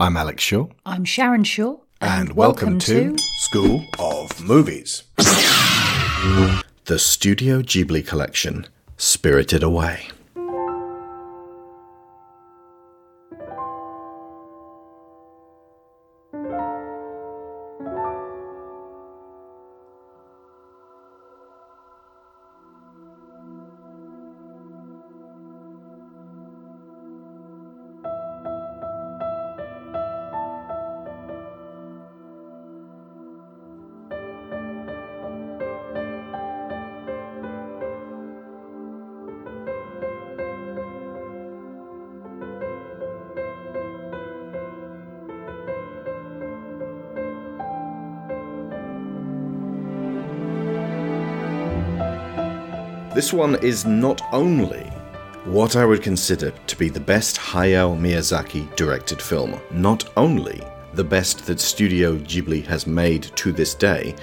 I'm Alex Shaw. I'm Sharon Shaw. And, welcome, to, School of Movies. the Studio Ghibli Collection, Spirited Away. This one is not only what I would consider to be the best Hayao Miyazaki directed film, not only the best that Studio Ghibli has made to this day,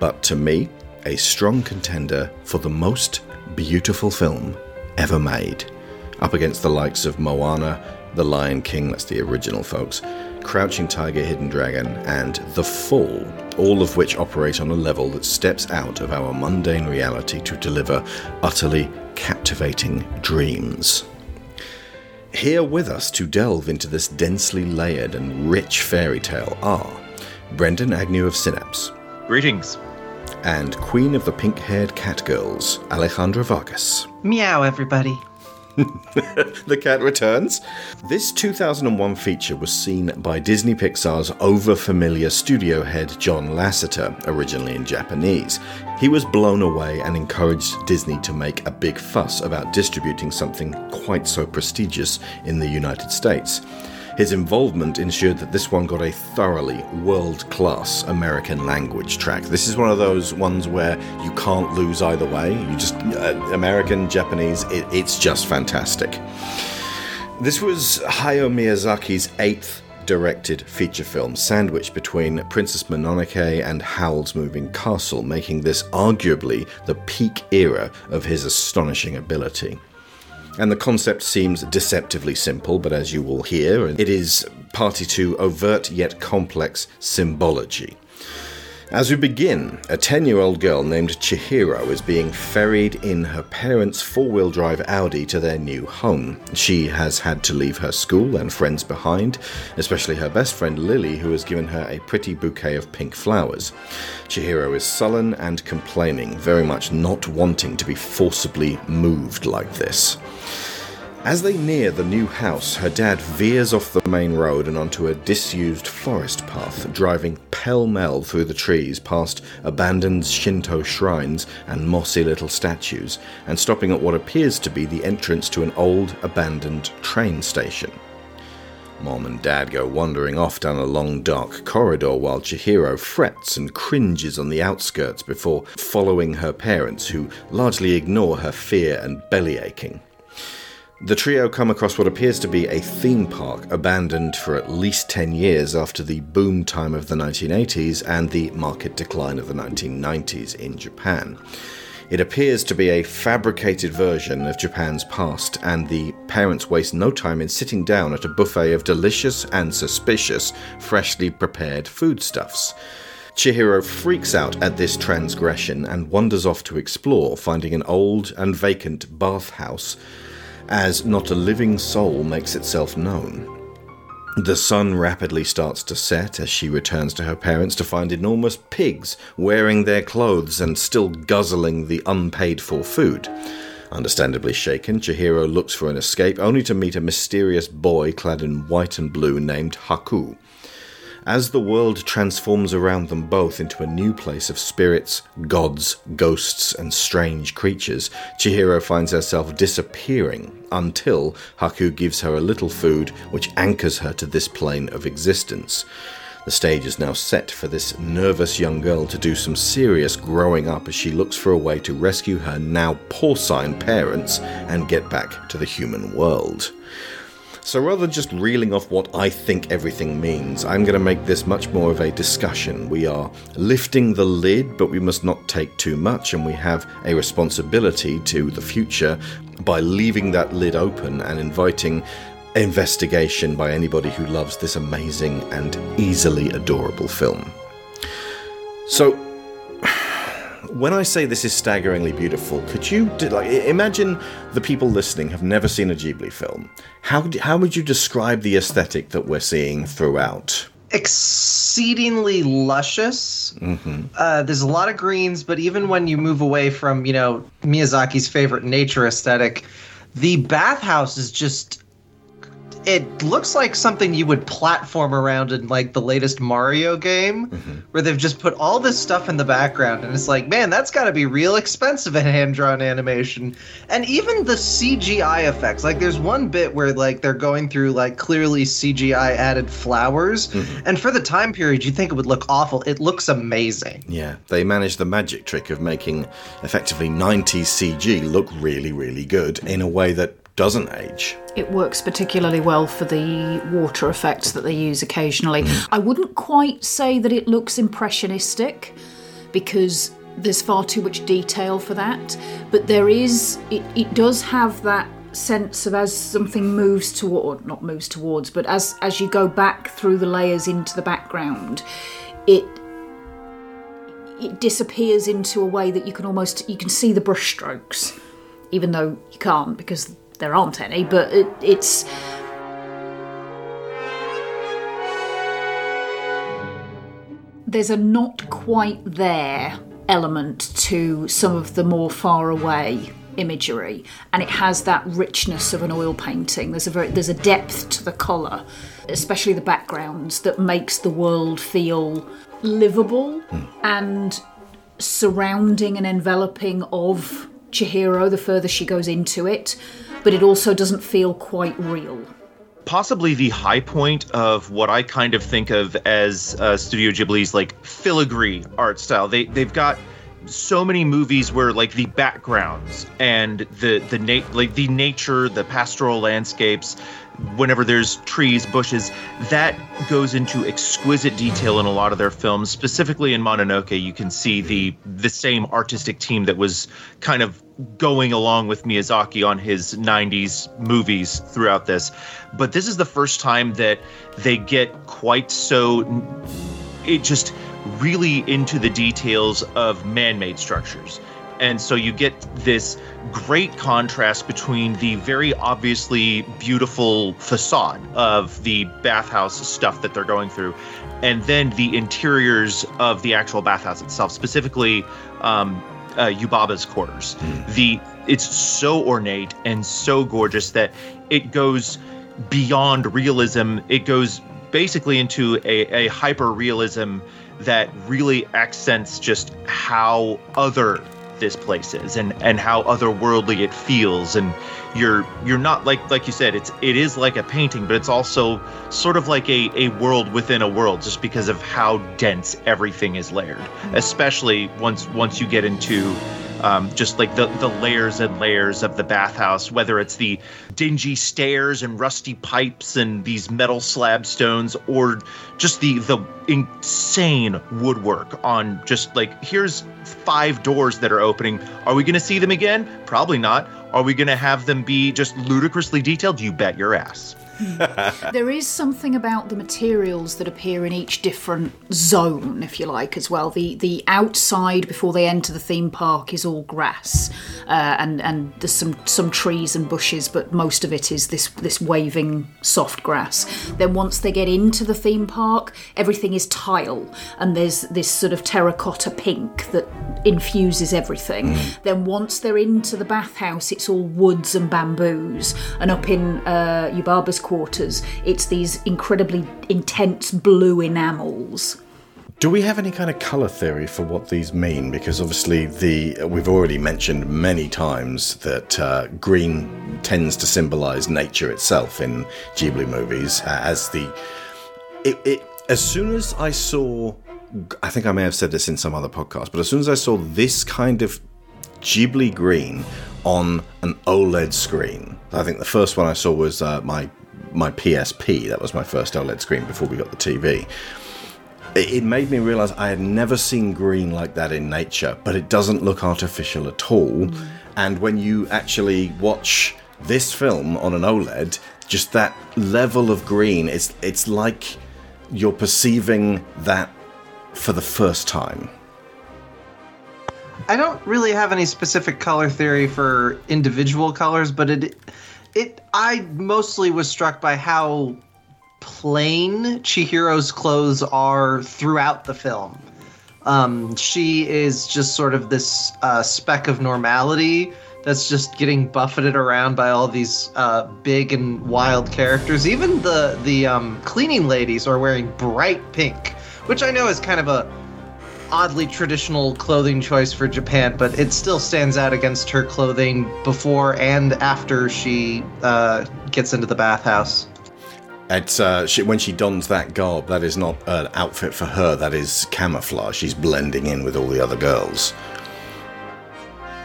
but to me, a strong contender for the most beautiful film ever made. Up against the likes of Moana, The Lion King, that's the original, folks, Crouching Tiger, Hidden Dragon, and The Fall, all of which operate on a level that steps out of our mundane reality to deliver utterly captivating dreams. Here with us to delve into this densely layered and rich fairy tale are Brendan Agnew of Synapse. Greetings. And Queen of the Pink Haired Cat Girls, Alejandra Vargas. Meow, everybody. The cat returns. This 2001 feature was seen by Disney Pixar's over familiar studio head John Lasseter, originally in Japanese. He was blown away and encouraged Disney to make a big fuss about distributing something quite so prestigious in the United States. His involvement ensured that this one got a thoroughly world class American language track. This is one of those ones where you can't lose either way. You just, uh, American, Japanese, it, it's just fantastic. This was Hayao Miyazaki's eighth directed feature film, sandwiched between Princess Mononoke and Howl's Moving Castle, making this arguably the peak era of his astonishing ability. And the concept seems deceptively simple, but as you will hear, it is party to overt yet complex symbology. As we begin, a 10 year old girl named Chihiro is being ferried in her parents' four wheel drive Audi to their new home. She has had to leave her school and friends behind, especially her best friend Lily, who has given her a pretty bouquet of pink flowers. Chihiro is sullen and complaining, very much not wanting to be forcibly moved like this. As they near the new house, her dad veers off the main road and onto a disused forest path, driving pell mell through the trees past abandoned Shinto shrines and mossy little statues, and stopping at what appears to be the entrance to an old abandoned train station. Mom and Dad go wandering off down a long dark corridor while Chihiro frets and cringes on the outskirts before following her parents, who largely ignore her fear and belly aching. The trio come across what appears to be a theme park abandoned for at least 10 years after the boom time of the 1980s and the market decline of the 1990s in Japan. It appears to be a fabricated version of Japan's past, and the parents waste no time in sitting down at a buffet of delicious and suspicious, freshly prepared foodstuffs. Chihiro freaks out at this transgression and wanders off to explore, finding an old and vacant bathhouse as not a living soul makes itself known. The sun rapidly starts to set as she returns to her parents to find enormous pigs wearing their clothes and still guzzling the unpaid for food. Understandably shaken, Chihiro looks for an escape only to meet a mysterious boy clad in white and blue named Haku. As the world transforms around them both into a new place of spirits, gods, ghosts, and strange creatures, Chihiro finds herself disappearing until Haku gives her a little food which anchors her to this plane of existence. The stage is now set for this nervous young girl to do some serious growing up as she looks for a way to rescue her now porcine parents and get back to the human world. So rather than just reeling off what I think everything means, I'm going to make this much more of a discussion. We are lifting the lid, but we must not take too much, and we have a responsibility to the future by leaving that lid open and inviting investigation by anybody who loves this amazing and easily adorable film. So, when I say this is staggeringly beautiful, could you like imagine the people listening have never seen a Ghibli film? How how would you describe the aesthetic that we're seeing throughout? Exceedingly luscious. Mm-hmm. Uh, there's a lot of greens, but even when you move away from you know Miyazaki's favorite nature aesthetic, the bathhouse is just it looks like something you would platform around in like the latest Mario game, mm-hmm. where they've just put all this stuff in the background, and it's like, man, that's got to be real expensive in hand drawn animation. And even the CGI effects, like there's one bit where like they're going through like clearly CGI added flowers, mm-hmm. and for the time period, you'd think it would look awful. It looks amazing. Yeah, they managed the magic trick of making effectively 90s CG look really, really good in a way that doesn't age. It works particularly well for the water effects that they use occasionally. Mm. I wouldn't quite say that it looks impressionistic because there's far too much detail for that, but there is, it, it does have that sense of as something moves toward not moves towards but as as you go back through the layers into the background it it disappears into a way that you can almost you can see the brushstrokes even though you can't because there aren't any, but it, it's. There's a not quite there element to some of the more far away imagery and it has that richness of an oil painting there's a very there's a depth to the color especially the backgrounds that makes the world feel livable mm. and surrounding and enveloping of Chihiro the further she goes into it but it also doesn't feel quite real. Possibly the high point of what I kind of think of as uh, Studio Ghibli's like filigree art style. They they've got so many movies where like the backgrounds and the the na- like the nature, the pastoral landscapes, whenever there's trees, bushes, that goes into exquisite detail in a lot of their films. Specifically in Mononoke, you can see the the same artistic team that was kind of going along with Miyazaki on his 90s movies throughout this. But this is the first time that they get quite so it just really into the details of man-made structures. And so you get this great contrast between the very obviously beautiful facade of the bathhouse stuff that they're going through, and then the interiors of the actual bathhouse itself, specifically um, uh, Yubaba's quarters. Mm. The it's so ornate and so gorgeous that it goes beyond realism. It goes basically into a, a hyper realism that really accents just how other this place is and and how otherworldly it feels and you're you're not like like you said it's it is like a painting but it's also sort of like a a world within a world just because of how dense everything is layered mm-hmm. especially once once you get into um, just like the the layers and layers of the bathhouse, whether it's the dingy stairs and rusty pipes and these metal slab stones, or just the the insane woodwork on just like here's five doors that are opening. Are we going to see them again? Probably not. Are we going to have them be just ludicrously detailed? You bet your ass. there is something about the materials that appear in each different zone, if you like, as well. The the outside before they enter the theme park is all grass, uh, and and there's some some trees and bushes, but most of it is this this waving soft grass. Then once they get into the theme park, everything is tile, and there's this sort of terracotta pink that infuses everything. Mm. Then once they're into the bathhouse, it's all woods and bamboos, and up in uh, Yubaba's quarters, it's these incredibly intense blue enamels. Do we have any kind of color theory for what these mean? Because obviously, the we've already mentioned many times that uh, green tends to symbolize nature itself in Ghibli movies uh, as the. It, it as soon as I saw, I think I may have said this in some other podcast, but as soon as I saw this kind of Ghibli green on an OLED screen, I think the first one I saw was uh, my my PSP. That was my first OLED screen before we got the TV. It made me realize I had never seen green like that in nature, but it doesn't look artificial at all. Mm. And when you actually watch this film on an OLED, just that level of green. It's it's like you're perceiving that for the first time. I don't really have any specific color theory for individual colors, but it it I mostly was struck by how plain Chihiro's clothes are throughout the film. Um, she is just sort of this uh, speck of normality that's just getting buffeted around by all these uh, big and wild characters. Even the the um, cleaning ladies are wearing bright pink, which I know is kind of a oddly traditional clothing choice for Japan, but it still stands out against her clothing before and after she uh, gets into the bathhouse. It's uh, she, when she dons that garb. That is not an outfit for her. That is camouflage. She's blending in with all the other girls.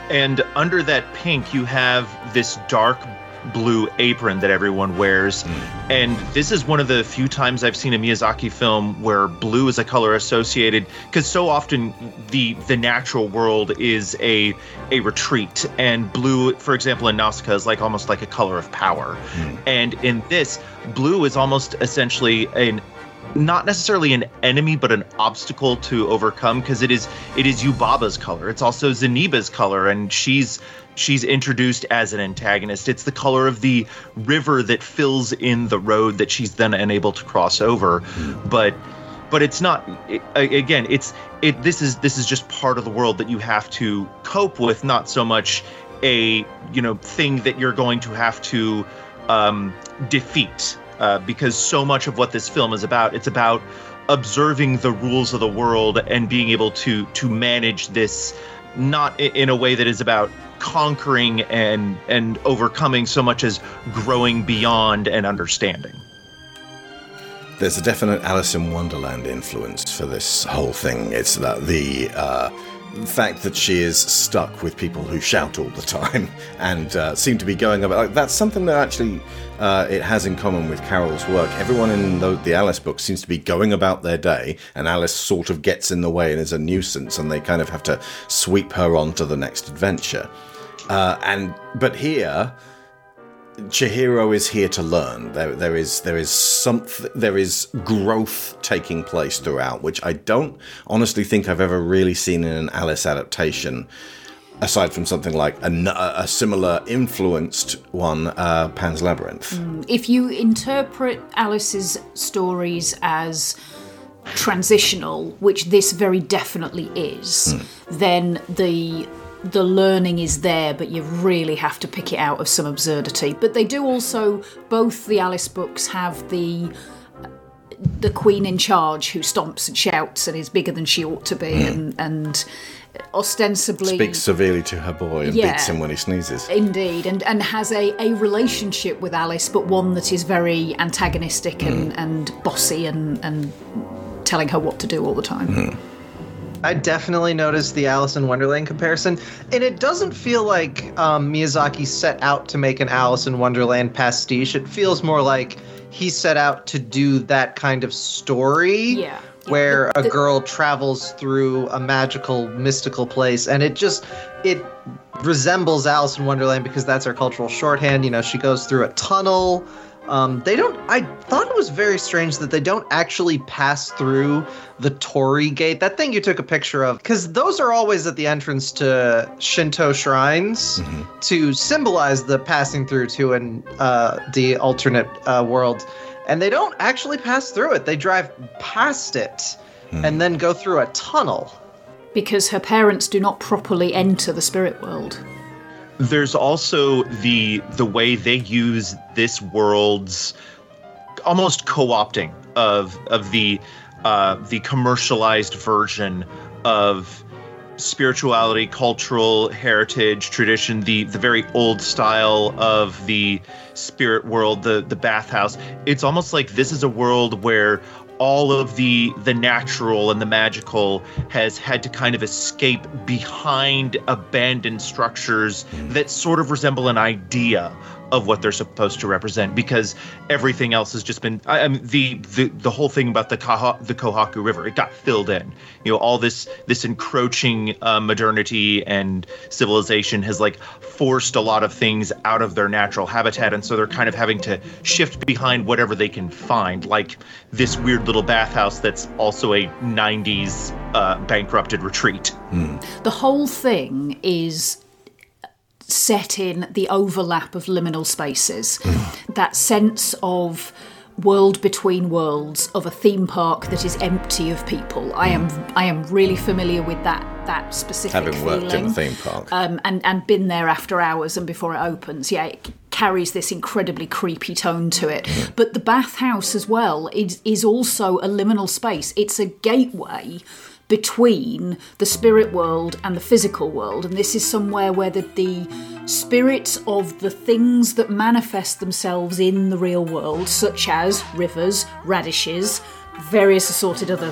And under that pink, you have this dark blue apron that everyone wears. Mm. And this is one of the few times I've seen a Miyazaki film where blue is a color associated because so often the the natural world is a a retreat and blue for example in Nausicaa is like almost like a color of power. Mm. And in this blue is almost essentially an not necessarily an enemy but an obstacle to overcome because it is it is Yubaba's color. It's also Zeniba's color and she's she's introduced as an antagonist. It's the color of the river that fills in the road that she's then unable to cross over. But but it's not it, again it's it this is this is just part of the world that you have to cope with not so much a you know thing that you're going to have to um, defeat uh, because so much of what this film is about it's about observing the rules of the world and being able to to manage this not in a way that is about conquering and and overcoming so much as growing beyond and understanding. There's a definite Alice in Wonderland influence for this whole thing. It's that the uh, fact that she is stuck with people who shout all the time and uh, seem to be going about like that's something that actually uh, it has in common with Carroll's work. Everyone in the, the, Alice book seems to be going about their day, and Alice sort of gets in the way and is a nuisance, and they kind of have to sweep her on to the next adventure. Uh, and but here, Chihiro is here to learn. There, there is there is something there is growth taking place throughout, which I don't honestly think I've ever really seen in an Alice adaptation aside from something like a, a similar influenced one, uh, Pan's Labyrinth. Mm, if you interpret Alice's stories as transitional, which this very definitely is, mm. then the the learning is there, but you really have to pick it out of some absurdity. But they do also both the Alice books have the the queen in charge who stomps and shouts and is bigger than she ought to be mm. and and ostensibly speaks severely to her boy and yeah, beats him when he sneezes. Indeed, and and has a, a relationship with Alice, but one that is very antagonistic and, mm. and bossy and and telling her what to do all the time. Mm. I definitely noticed the Alice in Wonderland comparison, and it doesn't feel like um, Miyazaki set out to make an Alice in Wonderland pastiche. It feels more like he set out to do that kind of story. Yeah where a girl travels through a magical mystical place and it just it resembles alice in wonderland because that's our cultural shorthand you know she goes through a tunnel um, they don't i thought it was very strange that they don't actually pass through the torii gate that thing you took a picture of because those are always at the entrance to shinto shrines mm-hmm. to symbolize the passing through to an uh, the alternate uh, world and they don't actually pass through it. They drive past it hmm. and then go through a tunnel. Because her parents do not properly enter the spirit world. There's also the the way they use this world's almost co-opting of of the uh, the commercialized version of spirituality, cultural heritage, tradition, the the very old style of the spirit world, the the bathhouse. It's almost like this is a world where all of the the natural and the magical has had to kind of escape behind abandoned structures that sort of resemble an idea of what they're supposed to represent because everything else has just been I, I mean the, the the whole thing about the Kaha, the Kohaku River it got filled in. You know all this this encroaching uh, modernity and civilization has like forced a lot of things out of their natural habitat. And so they're kind of having to shift behind whatever they can find, like this weird little bathhouse that's also a 90s uh, bankrupted retreat. The whole thing is set in the overlap of liminal spaces. that sense of world between worlds of a theme park that is empty of people. I am I am really familiar with that that specific Having worked in feeling. a theme park. um, and and been there after hours and before it opens. Yeah, it carries this incredibly creepy tone to it. But the bathhouse as well is is also a liminal space. It's a gateway between the spirit world and the physical world. And this is somewhere where the, the spirits of the things that manifest themselves in the real world such as rivers radishes various assorted other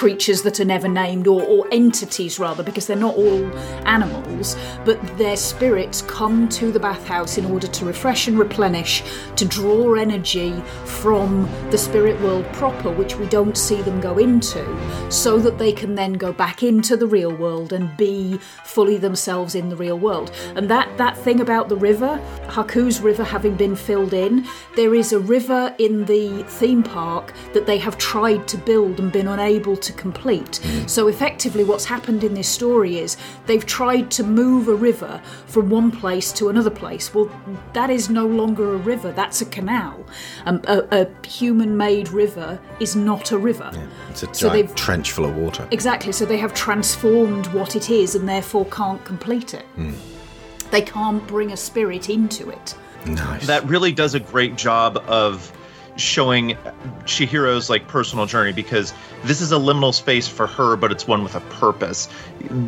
creatures that are never named, or, or entities rather, because they're not all animals, but their spirits come to the bathhouse in order to refresh and replenish, to draw energy from the spirit world proper, which we don't see them go into, so that they can then go back into the real world and be fully themselves in the real world. And that, that thing about the river, Haku's river having been filled in, there is a river in the theme park that they have tried to build and been unable to complete. So effectively, what's happened in this story is they've tried to move a river from one place to another place. Well, that is no longer a river, that's a canal. Um, a, a human made river is not a river. It's a So giant they've- trench full of water. Exactly, so they have transformed what it is and therefore can't complete it. They can't bring a spirit into it. Nice. that really does a great job of showing Chihiro's like personal journey because this is a liminal space for her, but it's one with a purpose.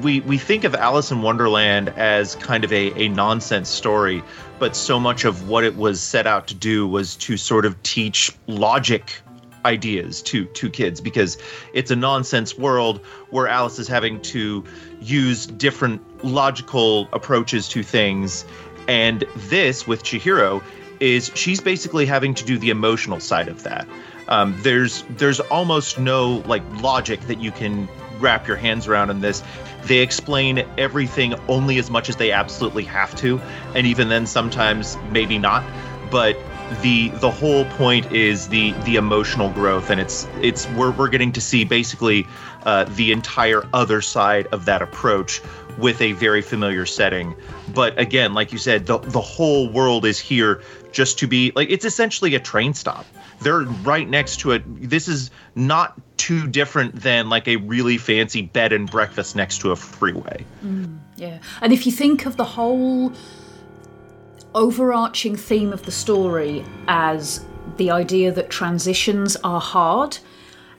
We we think of Alice in Wonderland as kind of a, a nonsense story, but so much of what it was set out to do was to sort of teach logic ideas to to kids because it's a nonsense world where Alice is having to use different logical approaches to things and this with Chihiro is she's basically having to do the emotional side of that. Um, there's there's almost no like logic that you can wrap your hands around in this. They explain everything only as much as they absolutely have to and even then sometimes maybe not. But the the whole point is the the emotional growth and it's it's we're, we're getting to see basically uh, the entire other side of that approach with a very familiar setting. But again like you said the the whole world is here just to be like it's essentially a train stop. They're right next to it. This is not too different than like a really fancy bed and breakfast next to a freeway. Mm, yeah. And if you think of the whole overarching theme of the story as the idea that transitions are hard,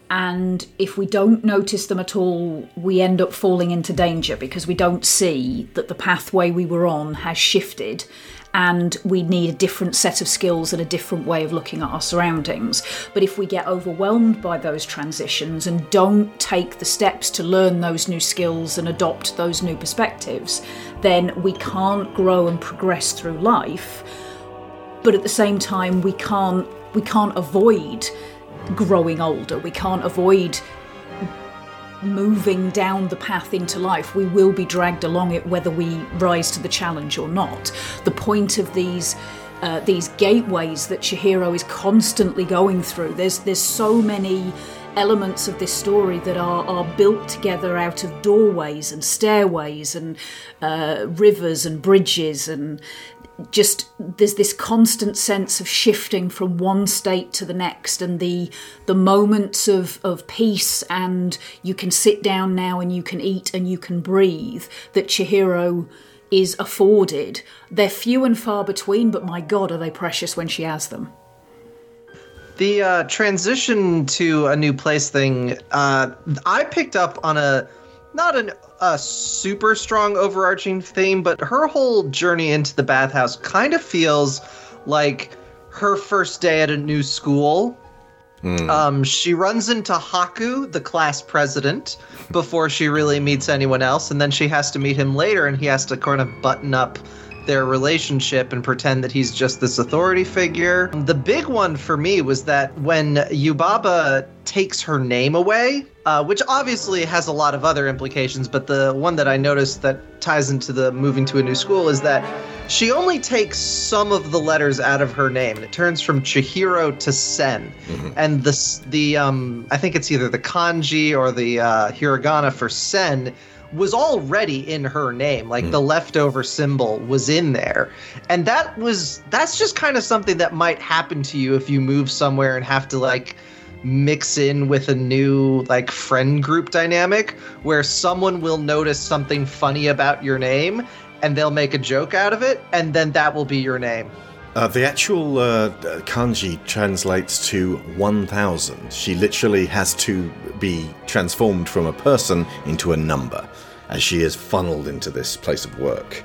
and if we don't notice them at all, we end up falling into danger because we don't see that the pathway we were on has shifted and we need a different set of skills and a different way of looking at our surroundings. But if we get overwhelmed by those transitions and don't take the steps to learn those new skills and adopt those new perspectives, then we can't grow and progress through life. But at the same time, we can't we can't avoid growing older. We can't avoid moving down the path into life, we will be dragged along it whether we rise to the challenge or not. The point of these uh, these gateways that Chihiro is constantly going through. There's there's so many elements of this story that are, are built together out of doorways and stairways and uh, rivers and bridges and just there's this constant sense of shifting from one state to the next and the the moments of of peace and you can sit down now and you can eat and you can breathe that Chihiro is afforded they're few and far between but my god are they precious when she has them. The uh, transition to a new place thing, uh, I picked up on a not an, a super strong overarching theme, but her whole journey into the bathhouse kind of feels like her first day at a new school. Um, she runs into Haku, the class president, before she really meets anyone else, and then she has to meet him later, and he has to kind of button up their relationship and pretend that he's just this authority figure. The big one for me was that when Yubaba takes her name away, uh, which obviously has a lot of other implications, but the one that I noticed that ties into the moving to a new school is that she only takes some of the letters out of her name. It turns from Chihiro to Sen, and the the um I think it's either the kanji or the uh, hiragana for Sen was already in her name. Like the leftover symbol was in there, and that was that's just kind of something that might happen to you if you move somewhere and have to like mix in with a new like friend group dynamic where someone will notice something funny about your name and they'll make a joke out of it and then that will be your name Uh, the actual uh, kanji translates to 1000. She literally has to be transformed from a person into a number as she is funneled into this place of work.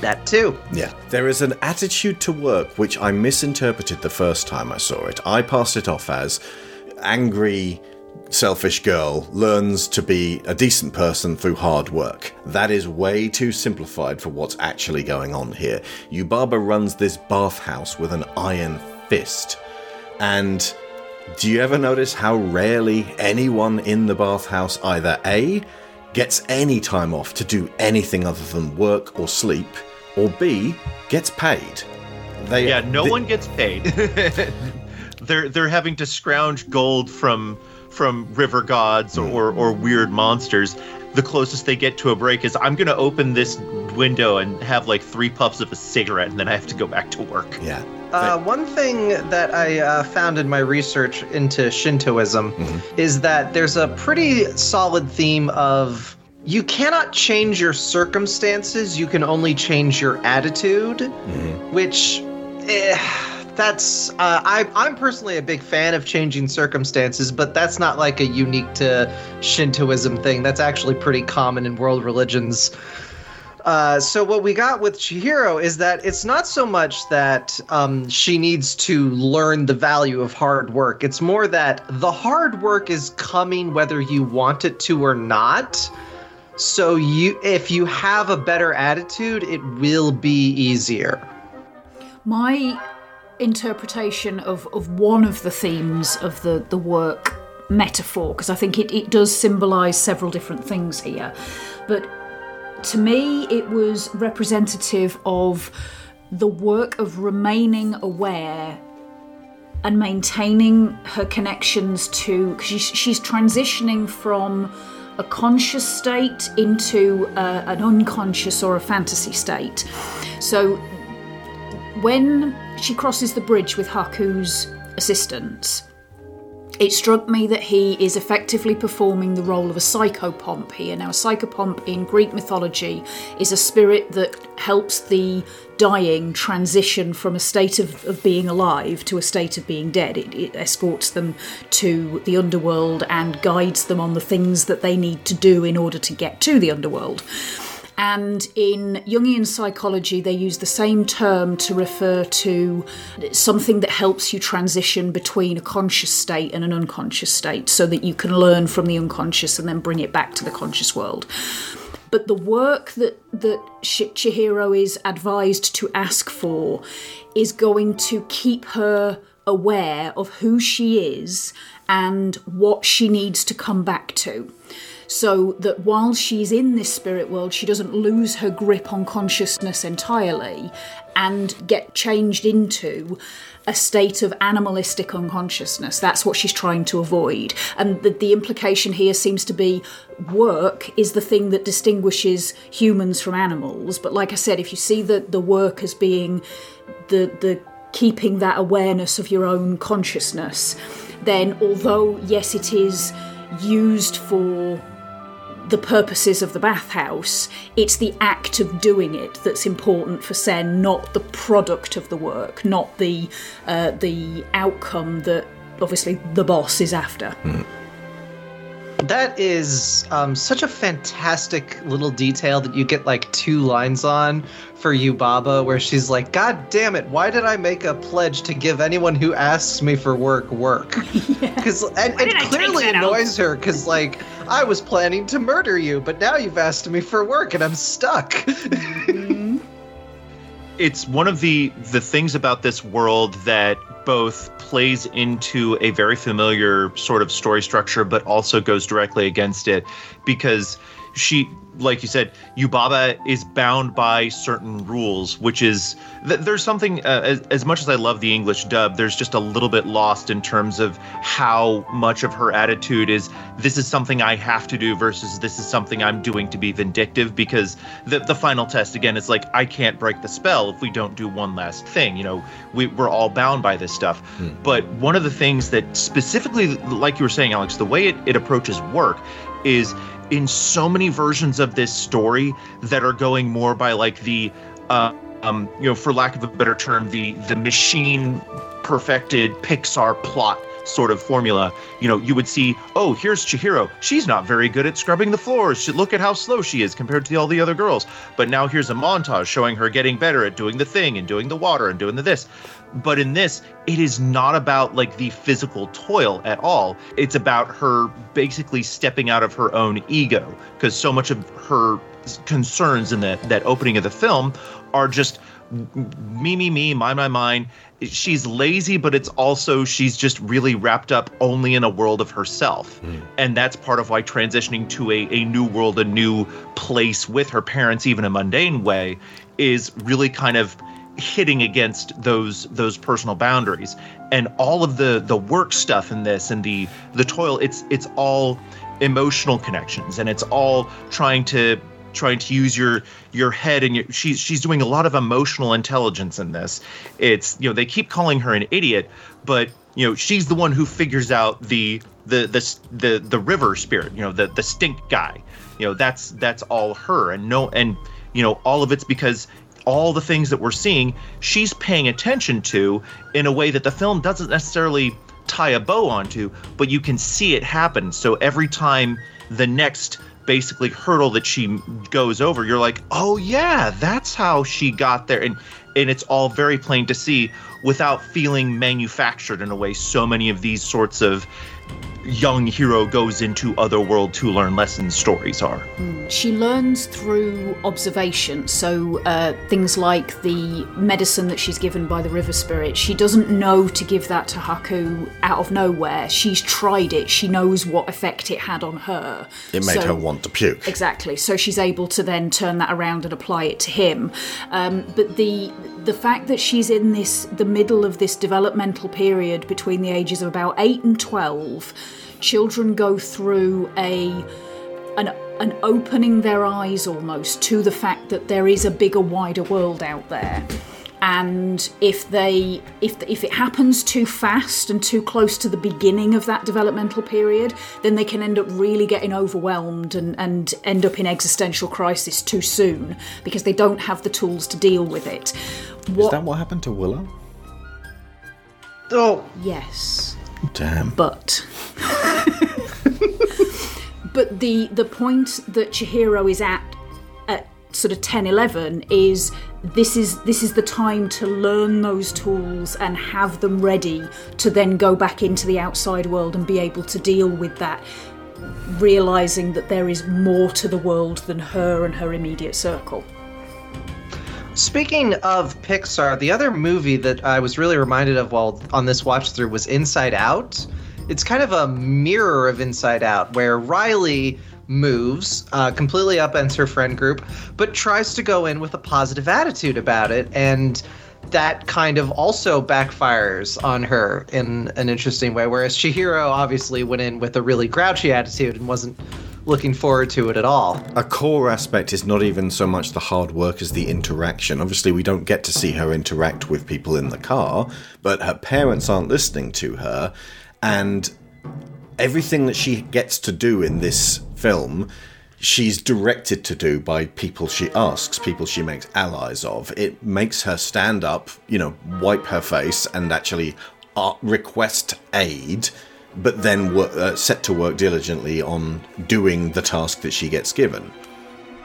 that too Yeah. There is an attitude to work which I misinterpreted the first time I saw it. I passed it off as angry, selfish girl learns to be a decent person through hard work. That is way too simplified for what's actually going on here. Yubaba runs this bathhouse with an iron fist. And do you ever notice how rarely anyone in the bathhouse either A gets any time off to do anything other than work or sleep, or B gets paid? They Yeah, no they- one gets paid. they're they're having to scrounge gold from from river gods hmm. or or weird monsters. The closest they get to a break is I'm gonna open this window and have like three puffs of a cigarette, and then I have to go back to work. Yeah. Uh, one thing that I uh, found in my research into Shintoism is that there's a pretty solid theme of you cannot change your circumstances, you can only change your attitude, which. Eh, that's uh, I, I'm personally a big fan of changing circumstances, but that's not like a unique to Shintoism thing. That's actually pretty common in world religions. Uh, so what we got with Chihiro is that it's not so much that um, she needs to learn the value of hard work. It's more that the hard work is coming whether you want it to or not. So you, if you have a better attitude, it will be easier. My interpretation of, of one of the themes of the, the work metaphor, because I think it, it does symbolize several different things here, but to me, it was representative of the work of remaining aware and maintaining her connections to because she's, she's transitioning from a conscious state into uh, an unconscious or a fantasy state. So when she crosses the bridge with Haku's assistance, it struck me that he is effectively performing the role of a psychopomp here. Now, a psychopomp in Greek mythology is a spirit that helps the dying transition from a state of, of being alive to a state of being dead. It, it escorts them to the underworld and guides them on the things that they need to do in order to get to the underworld. And in Jungian psychology, they use the same term to refer to something that helps you transition between a conscious state and an unconscious state so that you can learn from the unconscious and then bring it back to the conscious world. But the work that, that Chihiro is advised to ask for is going to keep her aware of who she is and what she needs to come back to so that while she's in this spirit world, she doesn't lose her grip on consciousness entirely and get changed into a state of animalistic unconsciousness. That's what she's trying to avoid. And the, the implication here seems to be work is the thing that distinguishes humans from animals. But like I said, if you see the, the work as being the, the keeping that awareness of your own consciousness, then although, yes, it is used for the purposes of the bathhouse. It's the act of doing it that's important for Sen, not the product of the work, not the uh, the outcome that obviously the boss is after. That is um, such a fantastic little detail that you get like two lines on for Yubaba, where she's like, God damn it, why did I make a pledge to give anyone who asks me for work work? Because and did it clearly that annoys her because like I was planning to murder you, but now you've asked me for work and I'm stuck. it's one of the the things about this world that both plays into a very familiar sort of story structure but also goes directly against it because she like you said, Yubaba is bound by certain rules, which is th- there's something uh, as, as much as I love the English dub, there's just a little bit lost in terms of how much of her attitude is this is something I have to do versus this is something I'm doing to be vindictive because the the final test again is like I can't break the spell if we don't do one last thing. You know, we, we're all bound by this stuff. But one of the things that specifically, like you were saying, Alex, the way it, it approaches work is in so many versions of this story that are going more by like the uh, um, you know for lack of a better term the the machine perfected pixar plot sort of formula. You know you would see oh here's chihiro. She's not very good at scrubbing the floors. She- look at how slow she is compared to all the other girls. But now here's a montage showing her getting better at doing the thing and doing the water and doing the this but in this it is not about like the physical toil at all. It's about her basically stepping out of her own ego because so much of her concerns in that that opening of the film are just me me me my my mine. She's lazy but it's also she's just really wrapped up only in a world of herself. Hmm. And that's part of why transitioning to a, a new world a new place with her parents even a mundane way is really kind of hitting against those those personal boundaries. And all of the the work stuff in this and the the toil it's it's all emotional connections. And it's all trying to trying to use your your head and your, she's she's doing a lot of emotional intelligence in this. It's you know they keep calling her an idiot but you know she's the one who figures out the the the the, the river spirit you know the the stink guy. You know that's that's all her and no and you know all of it's because all the things that we're seeing she's paying attention to in a way that the film doesn't necessarily tie a bow onto but you can see it happen. So every time the next basically hurdle that she goes over you're like oh yeah that's how she got there. And and it's all very plain to see without feeling manufactured in a way. So many of these sorts of young hero goes into other world to learn lessons stories are She learns through observation. So uh, things like the medicine that she's given by the river spirit, she doesn't know to give that to Haku out of nowhere. She's tried it. She knows what effect it had on her. It made So- her want to puke. Exactly. So she's able to then turn that around and apply it to him. Um, but the the fact that she's in this the middle of this developmental period between the ages of about eight and twelve, children go through a an an opening their eyes almost to the fact that there is a bigger, wider world out there. And if they if if it happens too fast and too close to the beginning of that developmental period, then they can end up really getting overwhelmed and, and end up in existential crisis too soon because they don't have the tools to deal with it. Is What that what happened to Willow? Oh, yes. Damn. but but the the point that Chihiro is at at sort of 10 11 is this is this is the time to learn those tools and have them ready to then go back into the outside world and be able to deal with that realizing that there is more to the world than her and her immediate circle Speaking of Pixar, the other movie that I was really reminded of while on this watch through was Inside Out. It's kind of a mirror of Inside Out, where Riley moves, uh, completely upends her friend group, but tries to go in with a positive attitude about it. And that kind of also backfires on her in an interesting way. Whereas Chihiro obviously went in with a really grouchy attitude and wasn't looking forward to it at all. A core aspect is not even so much the hard work as the interaction. Obviously, we don't get to see her interact with people in the car, but her parents aren't listening to her, and everything that she gets to do in this film, she's directed to do by people she asks, people she makes allies of. It makes her stand up, you know, wipe her face, and actually uh, request aid, but then wo- uh, set to work diligently on doing the task that she gets given.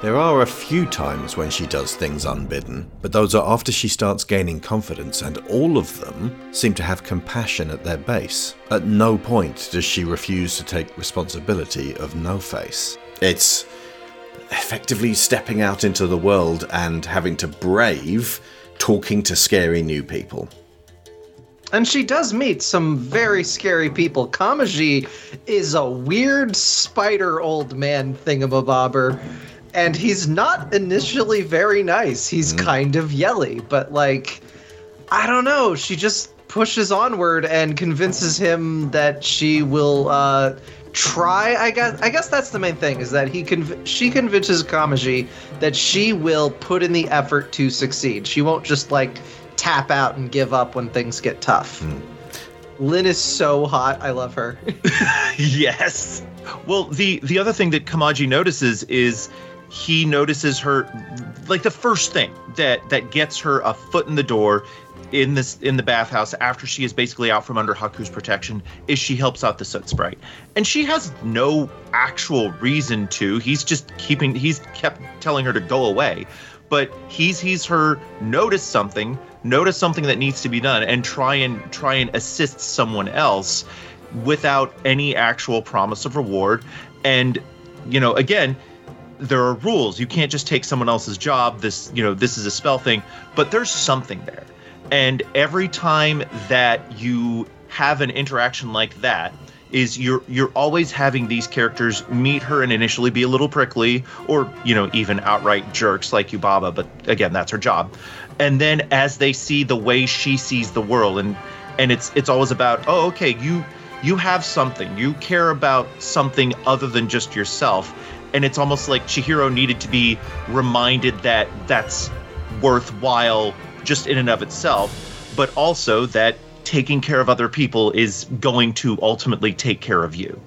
There are a few times when she does things unbidden, but those are after she starts gaining confidence, and all of them seem to have compassion at their base. At no point does she refuse to take responsibility of No Face. It's effectively stepping out into the world and having to brave talking to scary new people. And she does meet some very scary people. Kamaji is a weird spider old man thingamabobber. and he's not initially very nice. He's kind of yelly, but like, I don't know. She just pushes onward and convinces him that she will uh, try. I guess. I guess that's the main thing is that he conv- she convinces Kamaji that she will put in the effort to succeed. She won't just like tap out and give up when things get tough. Hmm. Lin is so hot. I love her. yes. Well, the the other thing that Kamaji notices is he notices her like the first thing that that gets her a foot in the door in this in the bathhouse after she is basically out from under Haku's protection is she helps out the soot sprite. And she has no actual reason to. He's just keeping he's kept telling her to go away. But he's he's her notice something, notice something that needs to be done and try and try and assist someone else without any actual promise of reward. And, you know, again, there are rules. You can't just take someone else's job. This, you know, this is a spell thing, but there's something there. And every time that you have an interaction like that, is you're you're always having these characters meet her and initially be a little prickly or you know even outright jerks like Yubaba but again that's her job. And then as they see the way she sees the world and and it's it's always about oh okay you you have something. You care about something other than just yourself. And it's almost like Chihiro needed to be reminded that that's worthwhile just in and of itself but also that taking care of other people is going to ultimately take care of you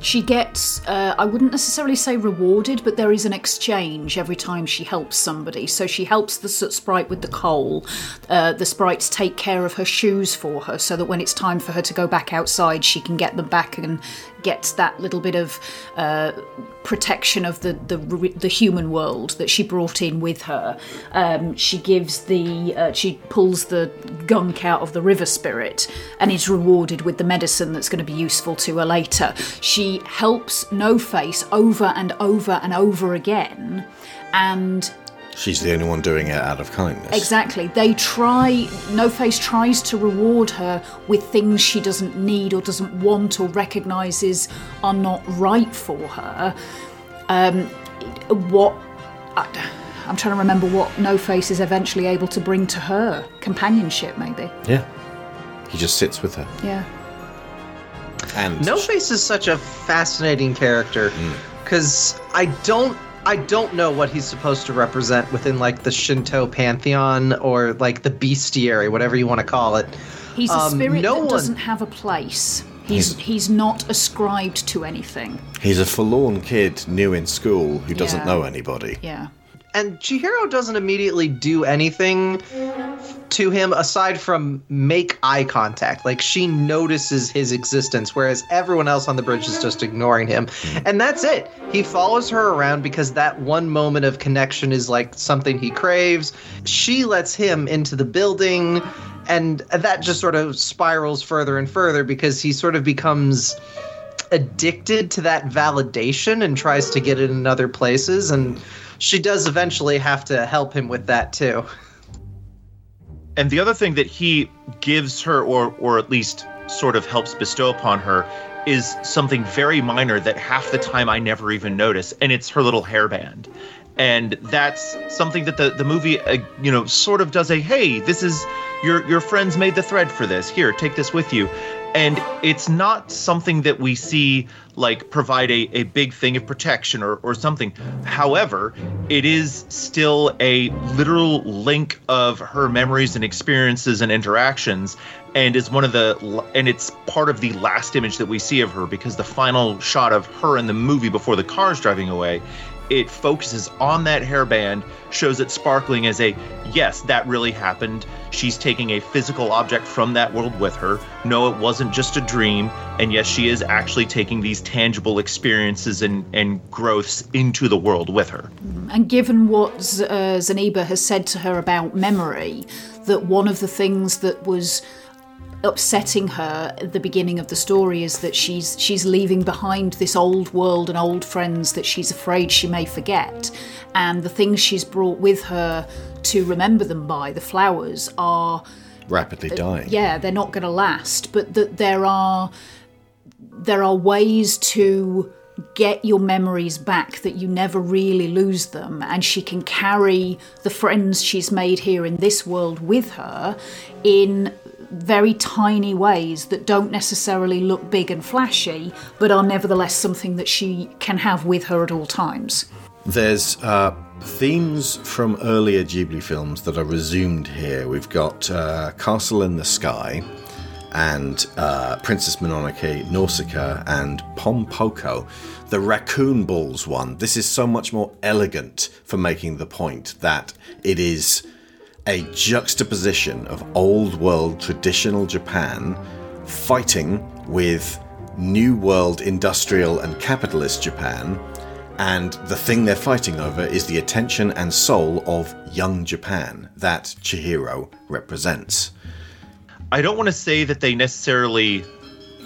She gets, uh, I wouldn't necessarily say rewarded, but there is an exchange every time she helps somebody. So she helps the soot sprite with the coal. Uh, the sprites take care of her shoes for her so that when it's time for her to go back outside, she can get them back and gets that little bit of uh, protection of the, the the human world that she brought in with her. Um, she gives the uh, she pulls the gunk out of the river spirit and is rewarded with the medicine that's going to be useful to her later. She helps No Face over and over and over again, and She's the only one doing it out of kindness. Exactly. They try, No Face tries to reward her with things she doesn't need or doesn't want or recognizes are not right for her. Um, what. I, I'm trying to remember what No Face is eventually able to bring to her. Companionship, maybe. Yeah. He just sits with her. Yeah. And No Face is such a fascinating character because I don't I don't know what he's supposed to represent within like the Shinto pantheon or like the bestiary, whatever you want to call it. He's a Um, spirit no that one- doesn't have a place. He's, he's not ascribed to anything. he's a forlorn kid new in school who doesn't Yeah. know anybody. Yeah. And Chihiro doesn't immediately do anything to him aside from make eye contact. Like she notices his existence, whereas everyone else on the bridge is just ignoring him. Mm-hmm. And that's it. He follows her around because that one moment of connection is like something he craves. She lets him into the building, and that just sort of spirals further and further because he sort of becomes addicted to that validation and tries to get it in other places and she does eventually have to help him with that too. And the other thing that he gives her, or or at least sort of helps bestow upon her, is something very minor that half the time I never even notice, and it's her little hairband. And that's something that the the movie, uh, you know, sort of does a hey, this is your your friends made the thread for this. Here, take this with you. And it's not something that we see like provide a, a big thing of protection or, or something. However, it is still a literal link of her memories and experiences and interactions and is one of the and it's part of the last image that we see of her because the final shot of her in the movie before the car is driving away it focuses on that hairband shows it sparkling as a yes that really happened. She's taking a physical object from that world with her. No it wasn't just a dream. And yes she is actually taking these tangible experiences and and growths into the world with her. And given what Z- uh, Zeniba has said to her about memory, that one of the things that was upsetting her at the beginning of the story is that she's she's leaving behind this old world and old friends that she's afraid she may forget and the things she's brought with her to remember them by the flowers are Rapidly uh, dying. yeah they're not going to last but that there are there are ways to get your memories back, that you never really lose them, and she can carry the friends she's made here in this world with her in very tiny ways that don't necessarily look big and flashy, but are nevertheless something that she can have with her at all times. There's uh, themes from earlier Ghibli films that are resumed here. We've got uh, Castle in the Sky and uh, Princess Mononoke, Nausicaa, and Pom Poko. The raccoon balls one. This is so much more elegant for making the point that it is a juxtaposition of old world traditional Japan fighting with new world industrial and capitalist Japan. And the thing they're fighting over is the attention and soul of young Japan that Chihiro represents. I don't want to say that they necessarily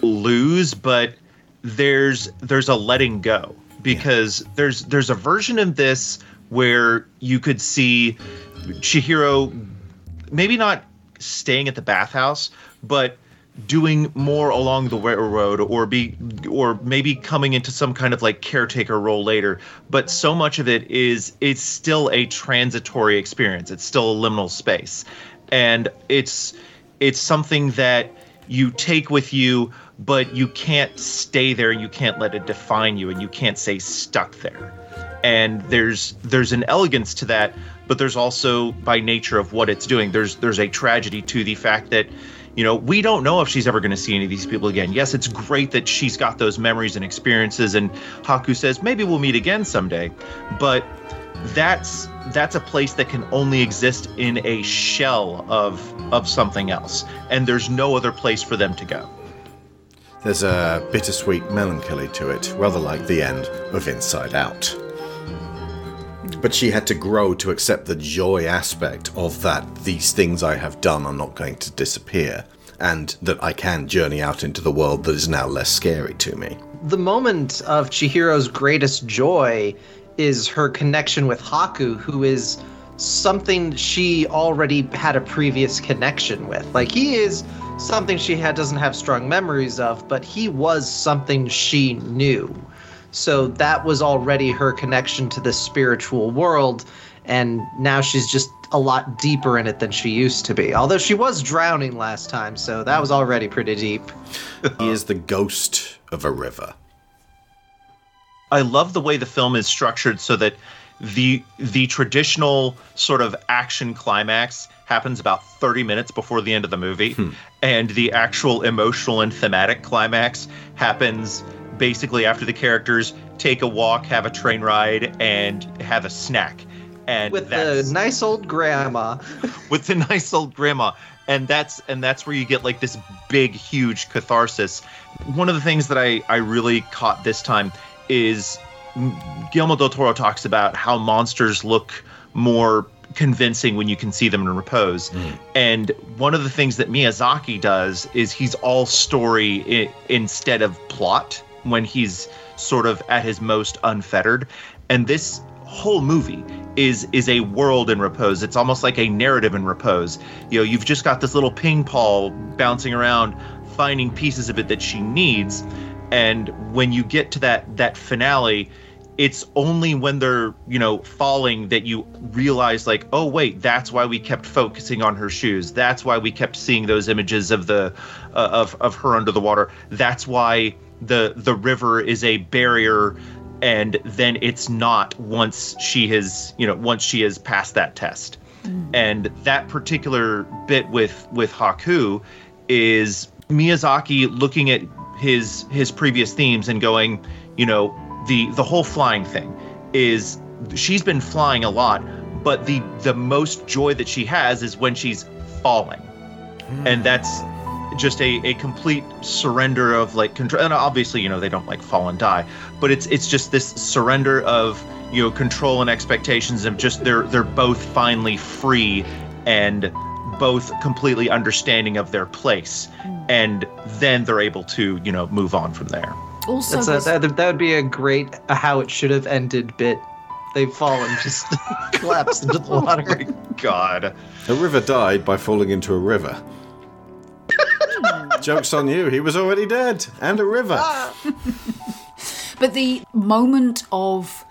lose, but there's there's a letting go because yeah. there's there's a version of this where you could see Chihiro maybe not staying at the bathhouse, but doing more along the railroad or be or maybe coming into some kind of like caretaker role later. But so much of it is it's still a transitory experience. It's still a liminal space. And it's it's something that you take with you but you can't stay there. You can't let it define you and you can't say stuck there. And there's there's an elegance to that but there's also by nature of what it's doing there's there's a tragedy to the fact that you know we don't know if she's ever going to see any of these people again. Yes it's great that she's got those memories and experiences and haku says maybe we'll meet again someday. But that's that's a place that can only exist in a shell of of something else and there's no other place for them to go. There's a bittersweet melancholy to it rather like the end of inside out but she had to grow to accept the joy aspect of that these things i have done are not going to disappear and that i can journey out into the world that is now less scary to me the moment of chihiro's greatest joy is her connection with Haku, who is something she already had a previous connection with. Like he is something she had doesn't have strong memories of, but he was something she knew. So that was already her connection to the spiritual world and now she's just a lot deeper in it than she used to be. Although she was drowning last time, so that was already pretty deep. he is the ghost of a river. I love the way the film is structured so that the the traditional sort of action climax happens about 30 minutes before the end of the movie hmm. and the actual emotional and thematic climax happens basically after the characters take a walk have a train ride and have a snack. And with the nice old grandma. With the nice old grandma. And that's and that's where you get like this big huge catharsis. One of the things that i i really caught this time is Guillermo del Toro talks about how monsters look more convincing when you can see them in repose. Mm. And one of the things that Miyazaki does is he's all story I- instead of plot when he's sort of at his most unfettered. And this whole movie is is a world in repose. It's almost like a narrative in repose. You know, you've just got this little ping pong bouncing around, finding pieces of it that she needs and when you get to that that finale it's only when they're you know falling that you realize like oh wait that's why we kept focusing on her shoes that's why we kept seeing those images of the uh, of of her under the water that's why the the river is a barrier and then it's not once she has you know once she has passed that test mm. and that particular bit with with haku is miyazaki looking at his his previous themes and going, you know, the the whole flying thing is she's been flying a lot, but the the most joy that she has is when she's falling. Mm. And that's just a, a complete surrender of like control and obviously you know they don't like fall and die but it's it's just this surrender of you know control and expectations of just they're they're both finally free and both completely understanding of their place hmm. and then they're able to you know move on from there. Also a, that, that would be a great a how it should have ended bit. They've fallen just collapsed into the water. Oh god. A river died by falling into a river joke's on you he was already dead and a river ah. But the moment of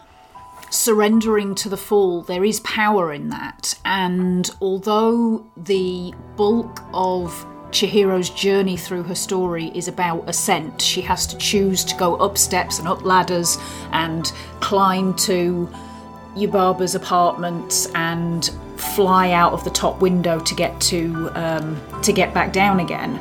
surrendering to the fall, there is power in that. And although the bulk of Chihiro's journey through her story is about ascent, she has to choose to go up steps and up ladders and climb to Yubaba's apartment and fly out of the top window to get to um, to get back down again.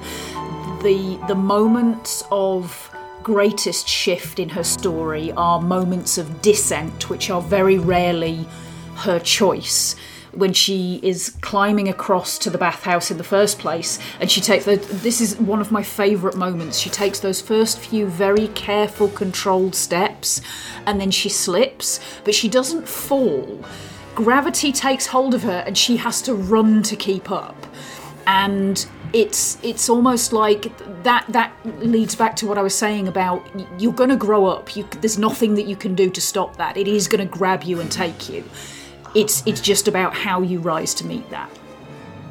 The the moments of greatest shift in her story are moments of descent, which are very rarely her choice. When she is climbing across to the bathhouse in the first place, and she takes the, this is one of my favourite moments. She takes those first few very careful, controlled steps, and then she slips, but she doesn't fall. Gravity takes hold of her, and she has to run to keep up. And it's it's almost like that that leads back to what I was saying about you're going to grow up. You, there's nothing that you can do to stop that. It is going to grab you and take you. It's it's just about how you rise to meet that.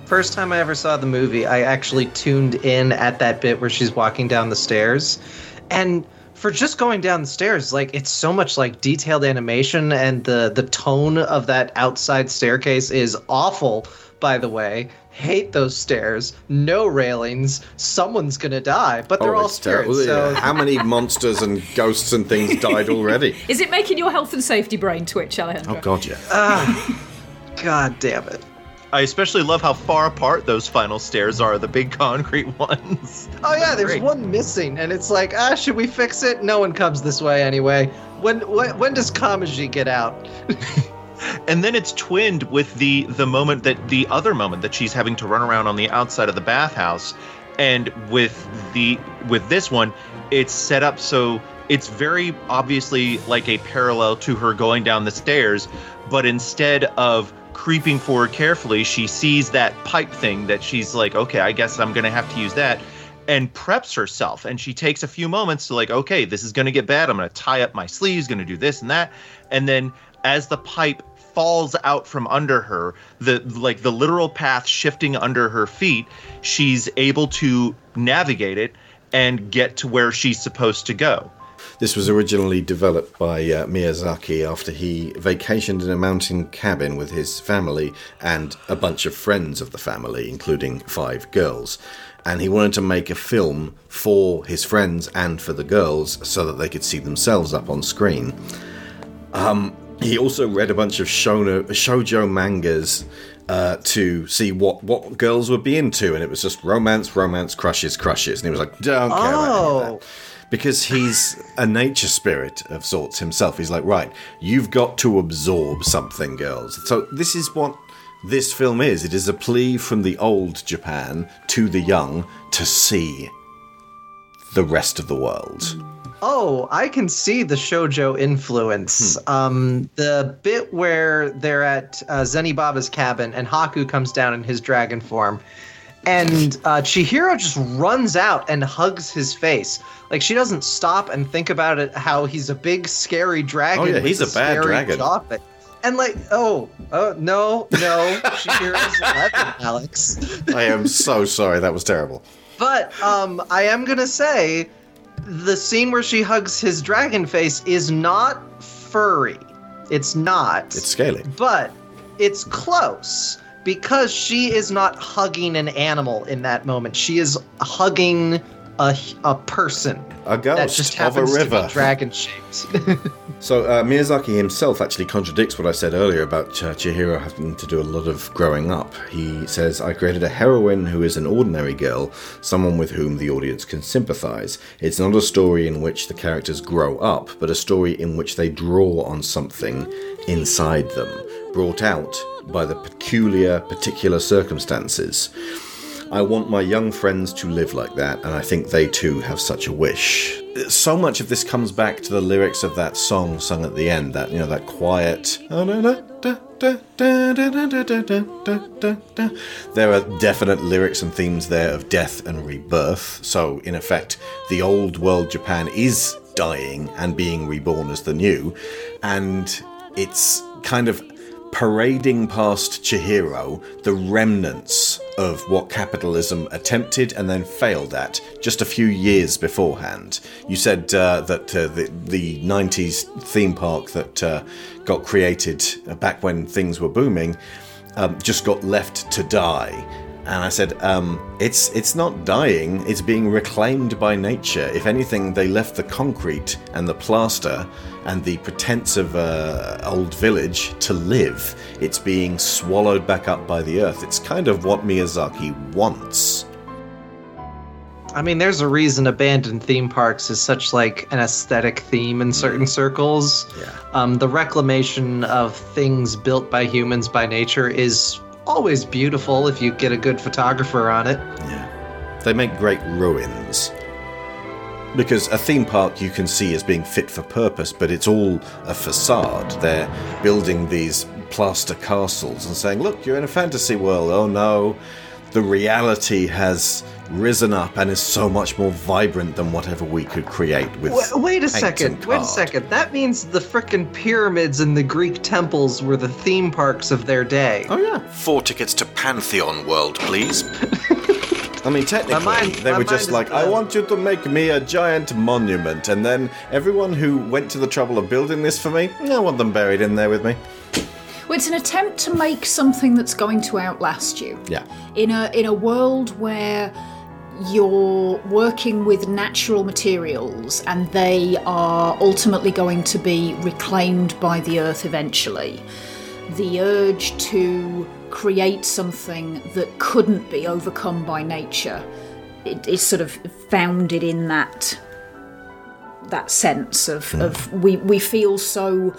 First time I ever saw the movie, I actually tuned in at that bit where she's walking down the stairs, and for just going down the stairs, like it's so much like detailed animation, and the the tone of that outside staircase is awful. By the way, hate those stairs. No railings. Someone's gonna die, but they're Oh, all it's terrible. spirits. So How many monsters and ghosts and things died already? Is it making your health and safety brain twitch, Alejandro? Oh God, yeah. god damn it. I especially love how far apart those final stairs are, the big concrete ones. Oh yeah, there's Great. one missing, and it's like, ah, should we fix it? No one comes this way anyway. When when, when does Kamaji get out? And then it's twinned with the the moment that the other moment that she's having to run around on the outside of the bathhouse, and with the with this one, it's set up so it's very obviously like a parallel to her going down the stairs, but instead of creeping forward carefully, she sees that pipe thing that she's like, okay, I guess I'm gonna have to use that. And preps herself, and she takes a few moments to like, okay, this is gonna get bad. I'm gonna tie up my sleeves, gonna do this and that, and then as the pipe falls out from under her the like the literal path shifting under her feet she's able to navigate it and get to where she's supposed to go This was originally developed by uh, Miyazaki after he vacationed in a mountain cabin with his family and a bunch of friends of the family, including five girls. And he wanted to make a film for his friends and for the girls so that they could see themselves up on screen. Um, he also read a bunch of shono, shoujo mangas uh, to see what, what girls would be into, and it was just romance, romance, crushes, crushes. And he was like, don't care about Oh. that because he's a nature spirit of sorts himself. He's like, right, you've got to absorb something, girls. So this is what this film is. It is a plea from the old Japan to the young to see the rest of the world. Oh, I can see the shojo influence. Um, the bit where they're at uh, Zenibaba's cabin and Haku comes down in his dragon form, and uh, Chihiro just runs out and hugs his face. Like she doesn't stop and think about it. How he's a big scary dragon. Oh, yeah, he's a bad scary dragon. fit. And like, oh, oh no, no, Chihiro's eleven, Alex. I am so sorry. That was terrible. But um, I am gonna say, the scene where she hugs his dragon face is not furry. It's not. It's scaly. but it's close because she is not hugging an animal in that moment. She is hugging a a person A that ghost just of a river. dragon shaped. So uh, Miyazaki himself actually contradicts what I said earlier about uh, Chihiro having to do a lot of growing up. He says, "I created a heroine who is an ordinary girl, someone with whom the audience can sympathize. It's not a story in which the characters grow up, but a story in which they draw on something inside them, brought out by the peculiar, particular circumstances." I want my young friends to live like that, and I think they too have such a wish. So much of this comes back to the lyrics of that song sung at the end, that, you know, that quiet. There are definite lyrics and themes there of death and rebirth. So, in effect, the old world Japan is dying and being reborn as the new, and it's kind of parading past Chihiro the remnants of what capitalism attempted and then failed at just a few years beforehand. You said uh, that uh, the, the 90s theme park that uh, got created back when things were booming um, just got left to die. And I said, um, it's it's not dying; it's being reclaimed by nature. If anything, they left the concrete and the plaster and the pretense of uh, old village to live. It's being swallowed back up by the earth. It's kind of what Miyazaki wants. I mean, there's a reason abandoned theme parks is such like an aesthetic theme in certain circles. Yeah. Um, the reclamation of things built by humans by nature is always beautiful if you get a good photographer on it. Yeah. They make great ruins. Because a theme park you can see as being fit for purpose, but it's all a facade. They're building these plaster castles and saying, look, you're in a fantasy world. Oh no, the reality has risen up and is so much more vibrant than whatever we could create with. Wait, wait a second. Wait a second. That means the frickin' pyramids and the Greek temples were the theme parks of their day. Oh yeah, four tickets to Pantheon World, please. I mean, technically, mind- they were just like, "I want you to make me a giant monument," and then everyone who went to the trouble of building this for me, I want them buried in there with me. Well, it's an attempt to make something that's going to outlast you. Yeah. In a in a world where you're working with natural materials and they are ultimately going to be reclaimed by the earth eventually. The urge to create something that couldn't be overcome by nature it is sort of founded in that that sense of, hmm. of we, we feel so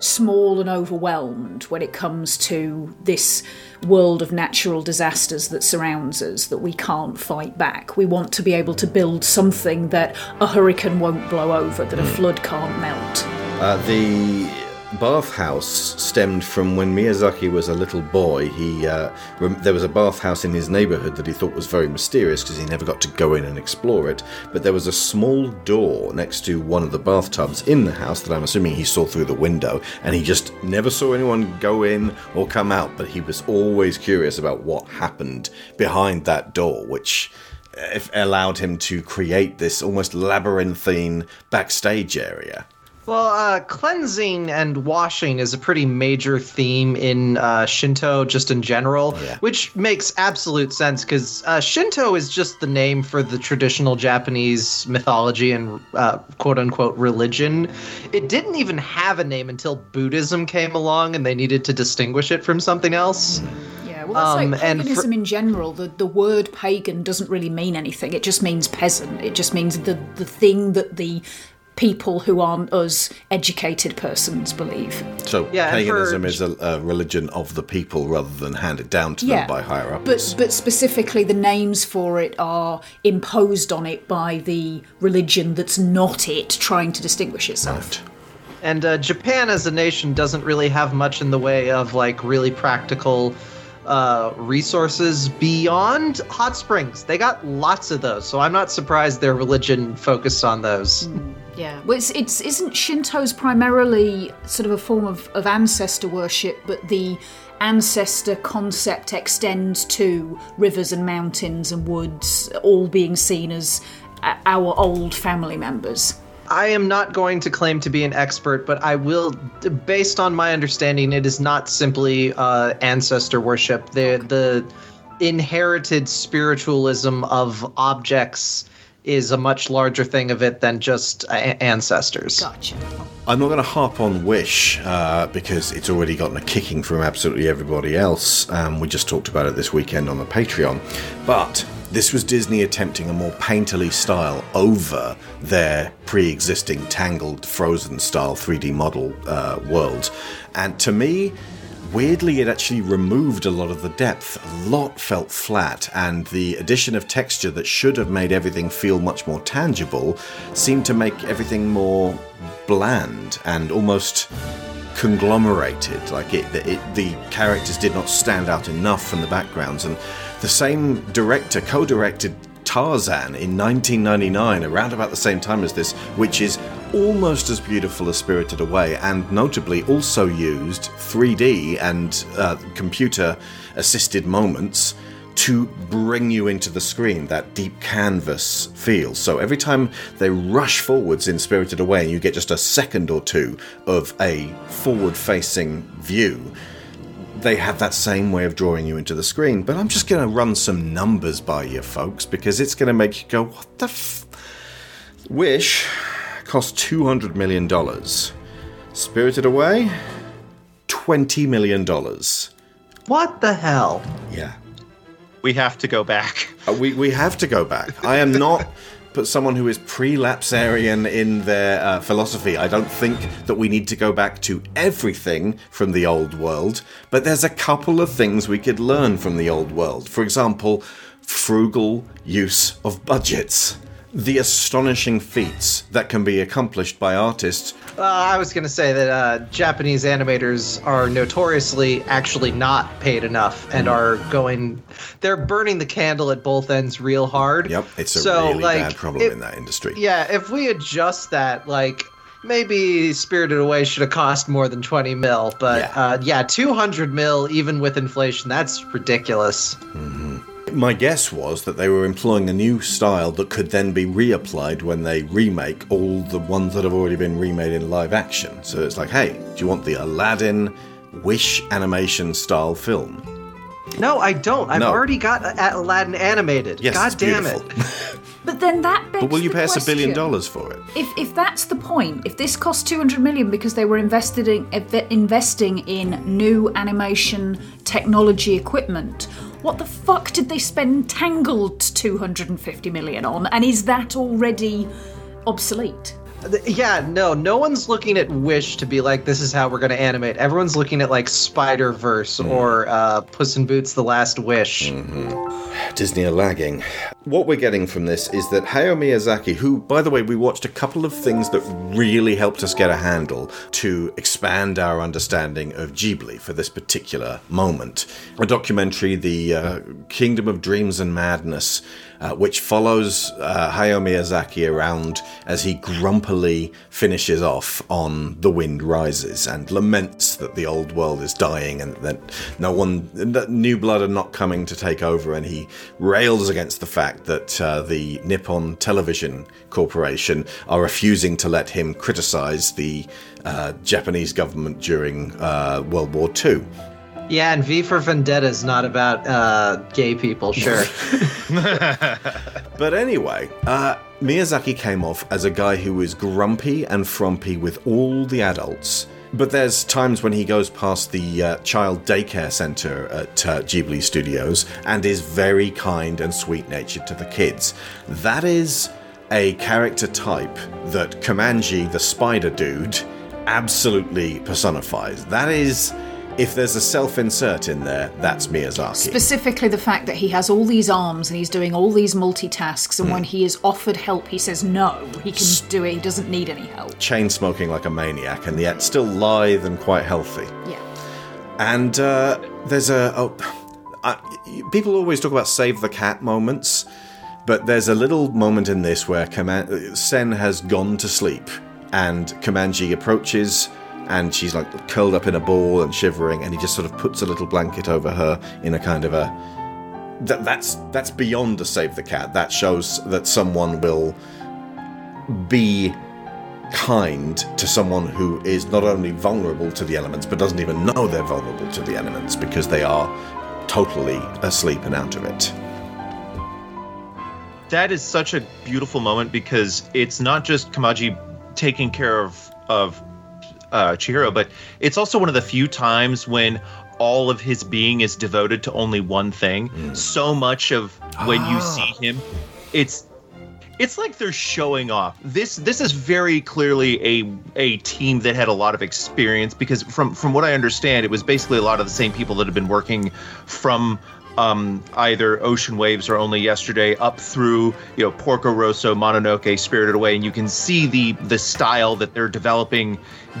small and overwhelmed when it comes to this world of natural disasters that surrounds us that we can't fight back. We want to be able to build something that a hurricane won't blow over, that a flood can't melt. Uh, the bathhouse stemmed from when Miyazaki was a little boy. He uh, rem- there was a bathhouse in his neighborhood that he thought was very mysterious because he never got to go in and explore it. But there was a small door next to one of the bathtubs in the house that I'm assuming he saw through the window, and he just never saw anyone go in or come out. But he was always curious about what happened behind that door, which. uh, If allowed him to create this almost labyrinthine backstage area. Well, uh, cleansing and washing is a pretty major theme in uh, Shinto, just in general, Yeah. which makes absolute sense because uh, Shinto is just the name for the traditional Japanese mythology and uh, quote unquote religion. It didn't even have a name until Buddhism came along and they needed to distinguish it from something else. Yeah, well, that's Um, like and for- paganism in general. The, the word pagan doesn't really mean anything. It just means peasant. It just means the, the thing that the people who aren't us educated persons believe. So Yeah, paganism for- is a, a religion of the people rather than handed down to Yeah, them by higher ups. But but specifically, the names for it are imposed on it by the religion that's not it, trying to distinguish itself. And uh, Japan as a nation doesn't really have much in the way of like really practical uh, resources beyond hot springs. They got lots of those, so I'm not surprised their religion focused on those. Yeah, well, it's, it's isn't Shinto's primarily sort of a form of, of ancestor worship, but the ancestor concept extends to rivers and mountains and woods, all being seen as uh, our old family members. I am not going to claim to be an expert, but I will, based on my understanding, it is not simply uh, ancestor worship. The the inherited spiritualism of objects is a much larger thing of it than just a- ancestors. Gotcha. I'm not going to harp on Wish uh, because it's already gotten a kicking from absolutely everybody else. Um, we just talked about it this weekend on the Patreon. But this was Disney attempting a more painterly style over their pre existing tangled frozen style 3D model uh, world. And to me, Weirdly, it actually removed a lot of the depth. A lot felt flat, and the addition of texture that should have made everything feel much more tangible seemed to make everything more bland and almost conglomerated. Like it, it, the characters did not stand out enough from the backgrounds, and the same director co-directed Tarzan in 1999, around about the same time as this, which is almost as beautiful as Spirited Away, and notably also used 3D and uh, computer assisted moments to bring you into the screen, that deep canvas feel. So every time they rush forwards in Spirited Away, and you get just a second or two of a forward facing view, they have that same way of drawing you into the screen. But I'm just going to run some numbers by you, folks, because it's going to make you go, what the f. Wish cost $200 million. Spirited Away, $20 million. What the hell? Yeah. We have to go back. Uh, we, we have to go back. I am not but someone who is pre-lapsarian in their uh, philosophy. I don't think that we need to go back to everything from the old world, but there's a couple of things we could learn from the old world. For example, frugal use of budgets the astonishing feats that can be accomplished by artists. Uh, I was going to say that uh, Japanese animators are notoriously actually not paid enough and mm. are going, they're burning the candle at both ends real hard. Yep, it's a so, really like, bad problem if, in that industry. Yeah, if we adjust that, like, maybe Spirited Away should have cost more than 20 mil, but yeah, uh, yeah 200 mil, even with inflation, that's ridiculous. Mm-hmm. My guess was that they were employing a new style that could then be reapplied when they remake all the ones that have already been remade in live action. So it's like, hey, do you want the Aladdin Wish animation style film? No, I don't. I've no. already got Aladdin animated. Yes, God damn beautiful. it. But then that begs But will you pay us a billion dollars for it? If if that's the point, if this cost 200 million because they were invested in, investing in new animation technology equipment, what the fuck did they spend Tangled 250 million on? And is that already obsolete? Yeah, no, no one's looking at Wish to be like, this is how we're going to animate. Everyone's looking at like Spider Verse mm. or uh, Puss in Boots: The Last Wish. Mm-hmm. Disney are lagging. What we're getting from this is that Hayao Miyazaki, who, by the way, we watched a couple of things that really helped us get a handle to expand our understanding of Ghibli for this particular moment. A documentary, The uh, Kingdom of Dreams and Madness uh, which follows uh, Hayao Miyazaki around as he grumpily finishes off on The Wind Rises and laments that the old world is dying and that no one, that new blood are not coming to take over. And he rails against the fact that uh, the Nippon Television Corporation are refusing to let him criticize the uh, Japanese government during uh, World War II. Yeah, and V for Vendetta is not about uh, gay people, sure. but anyway, uh, Miyazaki came off as a guy who is grumpy and frumpy with all the adults. But there's times when he goes past the uh, child daycare center at uh, Ghibli Studios and is very kind and sweet natured to the kids. That is a character type that Kamanji, the spider dude, absolutely personifies. That is if there's a self insert in there, that's Miyazaki. Specifically, the fact that he has all these arms and he's doing all these multitasks, and mm. when he is offered help, he says no, he can do it, he doesn't need any help. Chain smoking like a maniac, and yet still lithe and quite healthy. Yeah. And uh, there's a. Oh, uh, people always talk about save the cat moments, but there's a little moment in this where Sen has gone to sleep, and Kamanji approaches and she's like curled up in a ball and shivering, and he just sort of puts a little blanket over her in a kind of a. That, that's that's beyond a save the cat. That shows that someone will be kind to someone who is not only vulnerable to the elements but doesn't even know they're vulnerable to the elements because they are totally asleep and out of it. That is such a beautiful moment because it's not just Kamaji taking care of of uh, Chihiro, but it's also one of the few times when all of his being is devoted to only one thing. Mm. So much of when ah. you see him, it's it's like they're showing off. This this is very clearly a a team that had a lot of experience because from from what I understand, it was basically a lot of the same people that have been working from um, either Ocean Waves or Only Yesterday up through you know Porco Rosso, Mononoke, Spirited Away, and you can see the the style that they're developing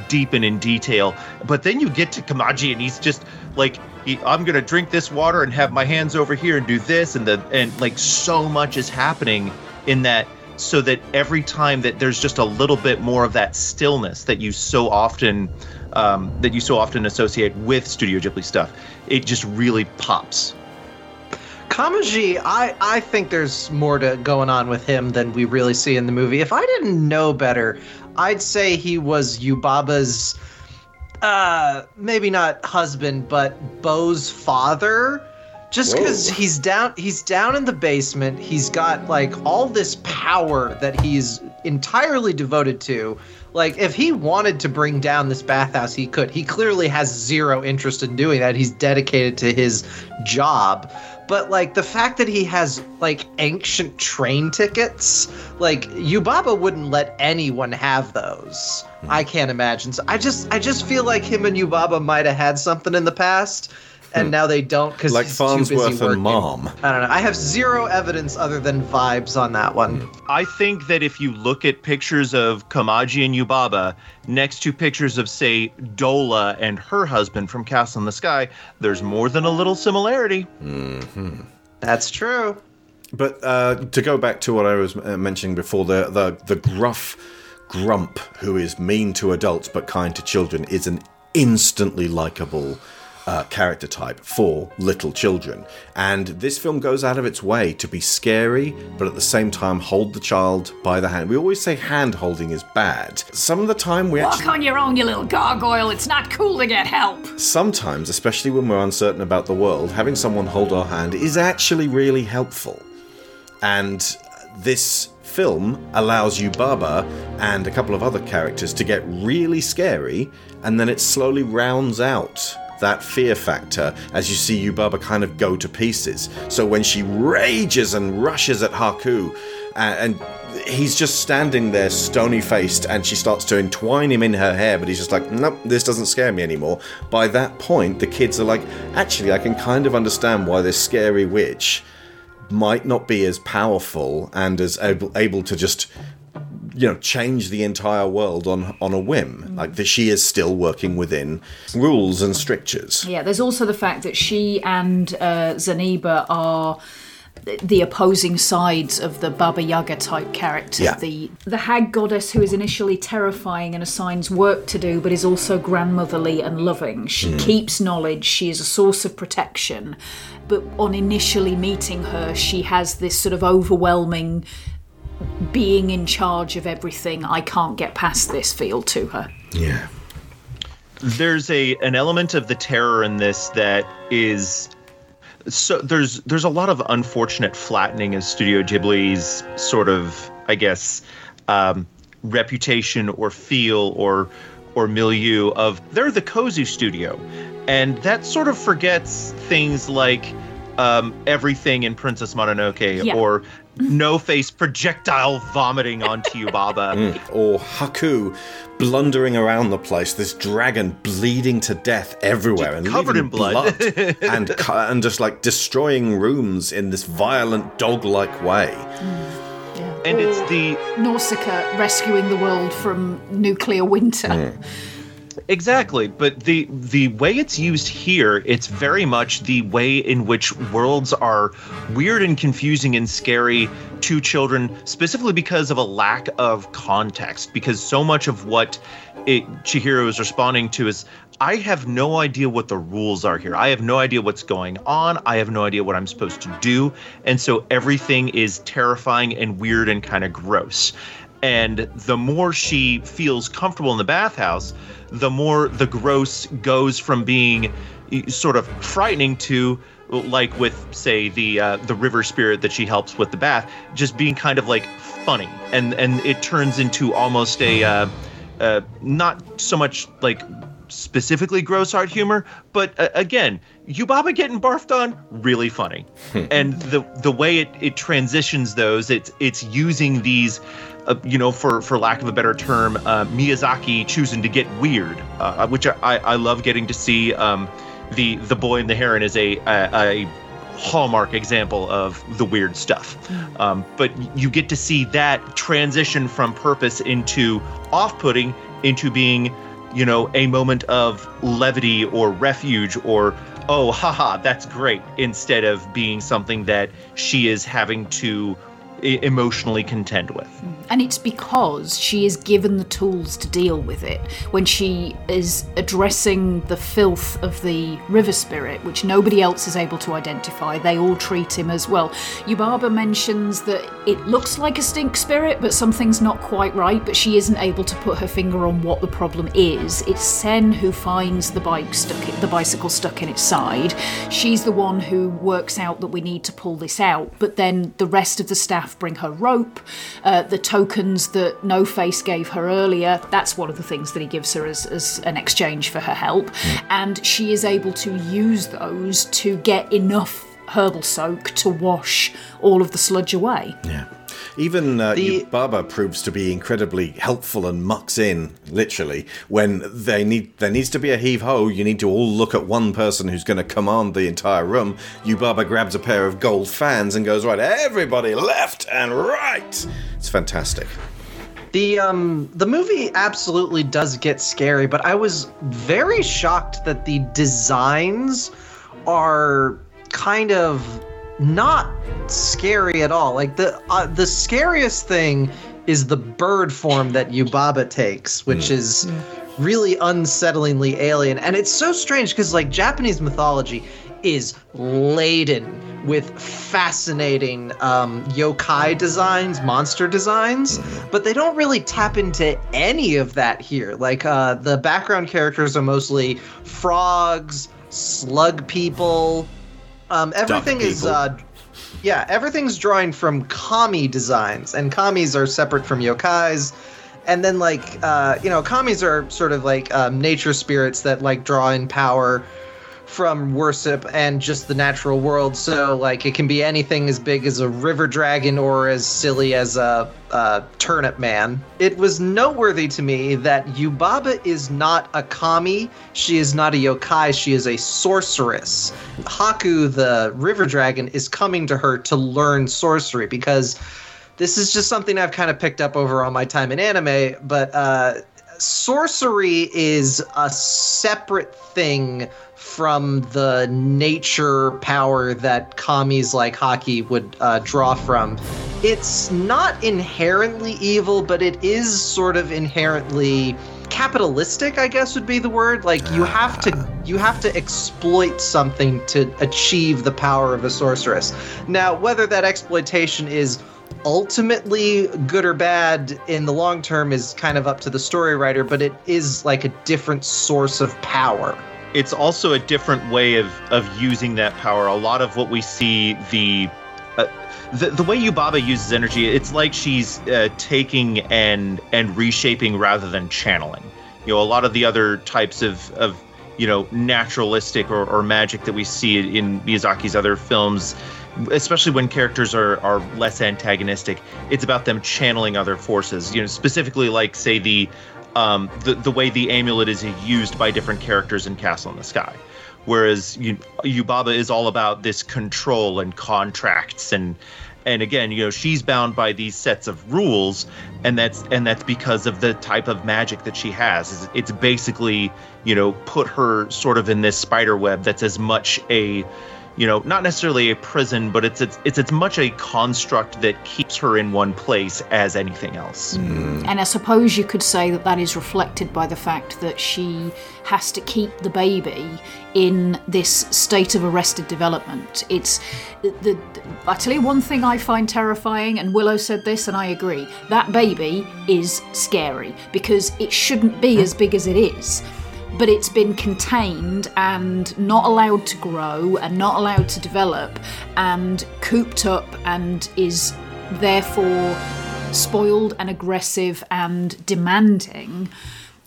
deep and in detail. But then you get to Kamaji, and he's just like he, I'm gonna drink this water and have my hands over here and do this and the and like so much is happening in that so that every time that there's just a little bit more of that stillness that you so often um, that you so often associate with Studio Ghibli stuff, it just really pops Kamaji, I, I think there's more to going on with him than we really see in the movie. If I didn't know better, I'd say he was Yubaba's uh maybe not husband, but Bo's father. Just because he's down he's down in the basement. He's got like all this power that he's entirely devoted to. Like if he wanted to bring down this bathhouse, he could. He clearly has zero interest in doing that. He's dedicated to his job. But like the fact that he has like ancient train tickets, like Yubaba wouldn't let anyone have those. Hmm. I can't imagine. So I just I just feel like him and Yubaba might have had something in the past. And now they don't because Like he's too busy Farnsworth working. and Mom. I don't know. I have zero evidence other than vibes on that one. I think that if you look at pictures of Kamaji and Yubaba next to pictures of, say, Dola and her husband from Castle in the Sky, there's more than a little similarity. Mm-hmm. That's true. But uh, to go back to what I was uh, mentioning before, the, the the gruff grump who is mean to adults but kind to children is an instantly likable uh, character type for little children. And this film goes out of its way to be scary, but at the same time hold the child by the hand. We always say hand holding is bad. Some of the time we actually Walk on your own, you little gargoyle. It's not cool to get help. sometimes, especially when we're uncertain about the world, having someone hold our hand is actually really helpful. And this film allows Yubaba and a couple of other characters to get really scary, and then it slowly rounds out that fear factor as you see Yubaba kind of go to pieces. So when she rages and rushes at Haku, uh, and he's just standing there stony faced, and she starts to entwine him in her hair, but he's just like, nope, this doesn't scare me anymore. By that point, the kids are like, actually, I can kind of understand why this scary witch might not be as powerful and as able, able to just you know change the entire world on on a whim like that she is still working within rules and strictures Yeah, there's also the fact that she and uh, Zeniba are the opposing sides of the Baba Yaga type character, Yeah. The the hag goddess who is initially terrifying and assigns work to do, but is also grandmotherly and loving. She keeps knowledge. She is a source of protection. But on initially meeting her, she has this sort of overwhelming being in charge of everything. I can't get past this feel to her. yeah there's a an element of the terror in this that is so there's there's a lot of unfortunate flattening of Studio Ghibli's sort of I guess um, reputation or feel or or milieu of they're the cozy studio, and that sort of forgets things like um, everything in Princess Mononoke Yeah. or no face projectile vomiting onto Yubaba. Mm. or haku blundering around the place this dragon bleeding to death everywhere and Covered in blood. and and just like destroying rooms in this violent dog-like way mm. And it's the Nausicaa rescuing the world from nuclear winter. Mm. Exactly, um, but the the way it's used here, it's very hmm. much the way in which worlds are weird and confusing and scary to children, specifically because of a lack of context. Because so much of what it, Chihiro is responding to is, I have no idea what the rules are here. I have no idea what's going on. I have no idea what I'm supposed to do, and so everything is terrifying and weird and kind of gross. And the more she feels comfortable in the bathhouse, the more the gross goes from being eh, sort of frightening to like with say the uh, the river spirit that she helps with the bath just being kind of like funny. And and it turns into almost a uh, uh, not so much like specifically gross art humor but uh, again Yubaba getting barfed on really funny. And the the way it, it transitions those it's it's using these uh, you know, for for lack of a better term, uh, Miyazaki choosing to get weird, uh, which I, I love getting to see. Um, the the boy and the heron is a, a, a hallmark example of the weird stuff. Um, but you get to see that transition from purpose into off-putting into being, you know, a moment of levity or refuge or oh haha that's great instead of being something that she is having to emotionally contend with. Mm. And it's because she is given the tools to deal with it. When she is addressing the filth of the river spirit, which nobody else is able to identify, they all treat him as well. Yubaba mentions that it looks like a stink spirit, but something's not quite right, but she isn't able to put her finger on what the problem is. It's Sen who finds the bike stuck in, the bicycle stuck in its side. She's the one who works out that we need to pull this out, but then the rest of the staff bring her rope, uh, the tokens that No Face gave her earlier. That's one of the things that he gives her as, as an exchange for her help. And she is able to use those to get enough herbal soak to wash all of the sludge away. Yeah. Even uh, The- Yubaba proves to be incredibly helpful and mucks in, literally, when they need there needs to be a heave ho. You need to all look at one person who's going to command the entire room. Yubaba grabs a pair of gold fans and goes right, everybody left and right. It's fantastic. The um the movie absolutely does get scary, but I was very shocked that the designs are kind of not scary at all. Like the uh, the scariest thing is the bird form that Yubaba takes, which is really unsettlingly alien. And it's so strange because like Japanese mythology is laden with fascinating um, yokai designs, monster designs, but they don't really tap into any of that here. Like uh, the background characters are mostly frogs, slug people. Um, everything is uh, yeah, everything's drawing from kami designs, and kamis are separate from yokais. And then, like, uh, you know, kamis are sort of like um, nature spirits that like draw in power from worship and just the natural world. So, like, it can be anything as big as a river dragon or as silly as a, a turnip man. It was noteworthy to me that Yubaba is not a kami. She is not a yokai. She is a sorceress. Haku, the river dragon, is coming to her to learn sorcery because this is just something I've kind of picked up over all my time in anime, but uh, sorcery is a separate thing from the nature power that kamis like Haku would uh, draw from. It's not inherently evil, but it is sort of inherently capitalistic i guess would be the word. Like you have to you have to exploit something to achieve the power of a sorceress. Now whether that exploitation is ultimately good or bad in the long term is kind of up to the story writer but it is like a different source of power it's also a different way of of using that power. A lot of what we see the uh, the, the way Yubaba uses energy, it's like she's uh, taking and and reshaping rather than channeling. You know, a lot of the other types of of you know naturalistic or, or magic that we see in Miyazaki's other films, especially when characters are are less antagonistic, it's about them channeling other forces. You know, specifically like say the um, the the way the amulet is used by different characters in Castle in the Sky. Whereas you, Yubaba is all about this control and contracts and and again, you know, she's bound by these sets of rules, and that's and that's because of the type of magic that she has. It's- basically, you know, put her sort of in this spider web that's as much a you know, not necessarily a prison, but it's it's it's much a construct that keeps her in one place as anything else. Mm. And I suppose you could say that that is reflected by the fact that she has to keep the baby in this state of arrested development. It's the, the I tell you one thing I find terrifying, and Willow said this, and I agree. That baby is scary because it shouldn't be as big as it is. But it's been contained and not allowed to grow and not allowed to develop and cooped up and is therefore spoiled and aggressive and demanding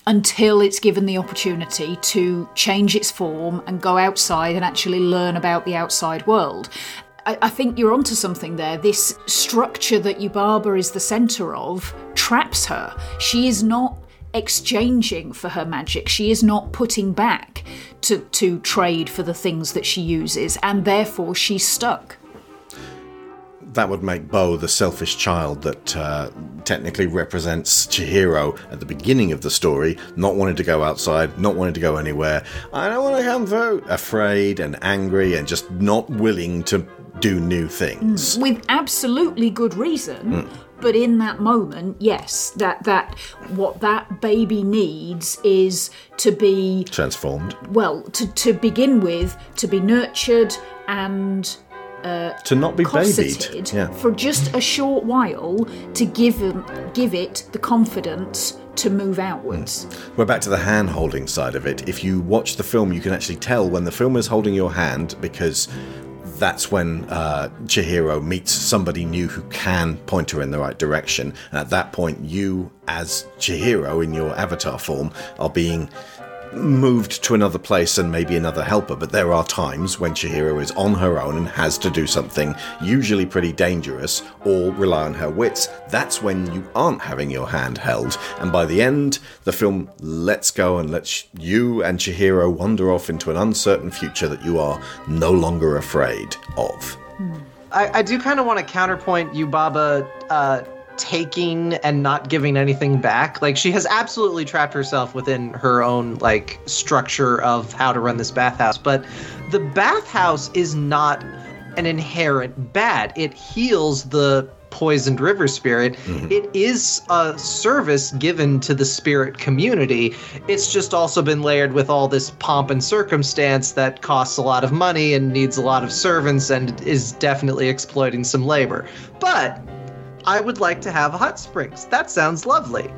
until it's given the opportunity to change its form and go outside and actually learn about the outside world. I, think you're onto something there. This structure that Yubaba is the center of traps her. She is not exchanging for her magic. She is not putting back to, to trade for the things that she uses, and therefore she's stuck. that would make Bo the selfish child that uh, technically represents Chihiro at the beginning of the story, not wanting to go outside, not wanting to go anywhere. I don't want to come through. Afraid and angry and just not willing to do new things. with absolutely good reason. But in that moment, yes, that that what that baby needs is to be Transformed. well, to, to begin with, to be nurtured and uh, To not be babied. Yeah. for just a short while to give them, give it the confidence to move outwards. Hmm. We're back to the hand holding side of it. If you watch the film, you can actually tell when the film is holding your hand because that's when uh, Chihiro meets somebody new who can point her in the right direction. And at that point, you, as Chihiro in your avatar form, are being moved to another place and maybe another helper, but there are times when Chihiro is on her own and has to do something usually pretty dangerous or rely on her wits. That's when you aren't having your hand held. And by the end, the film lets go and lets you and Chihiro wander off into an uncertain future that you are no longer afraid of. I, I do kind of want to counterpoint Yubaba uh, taking and not giving anything back. Like she has absolutely trapped herself within her own like structure of how to run this bathhouse. But the bathhouse is not an inherent bad. It heals the poisoned river spirit. Mm-hmm. It is a service given to the spirit community. It's just also been layered with all this pomp and circumstance that costs a lot of money and needs a lot of servants and is definitely exploiting some labor. But I would like to have hot springs. That sounds lovely.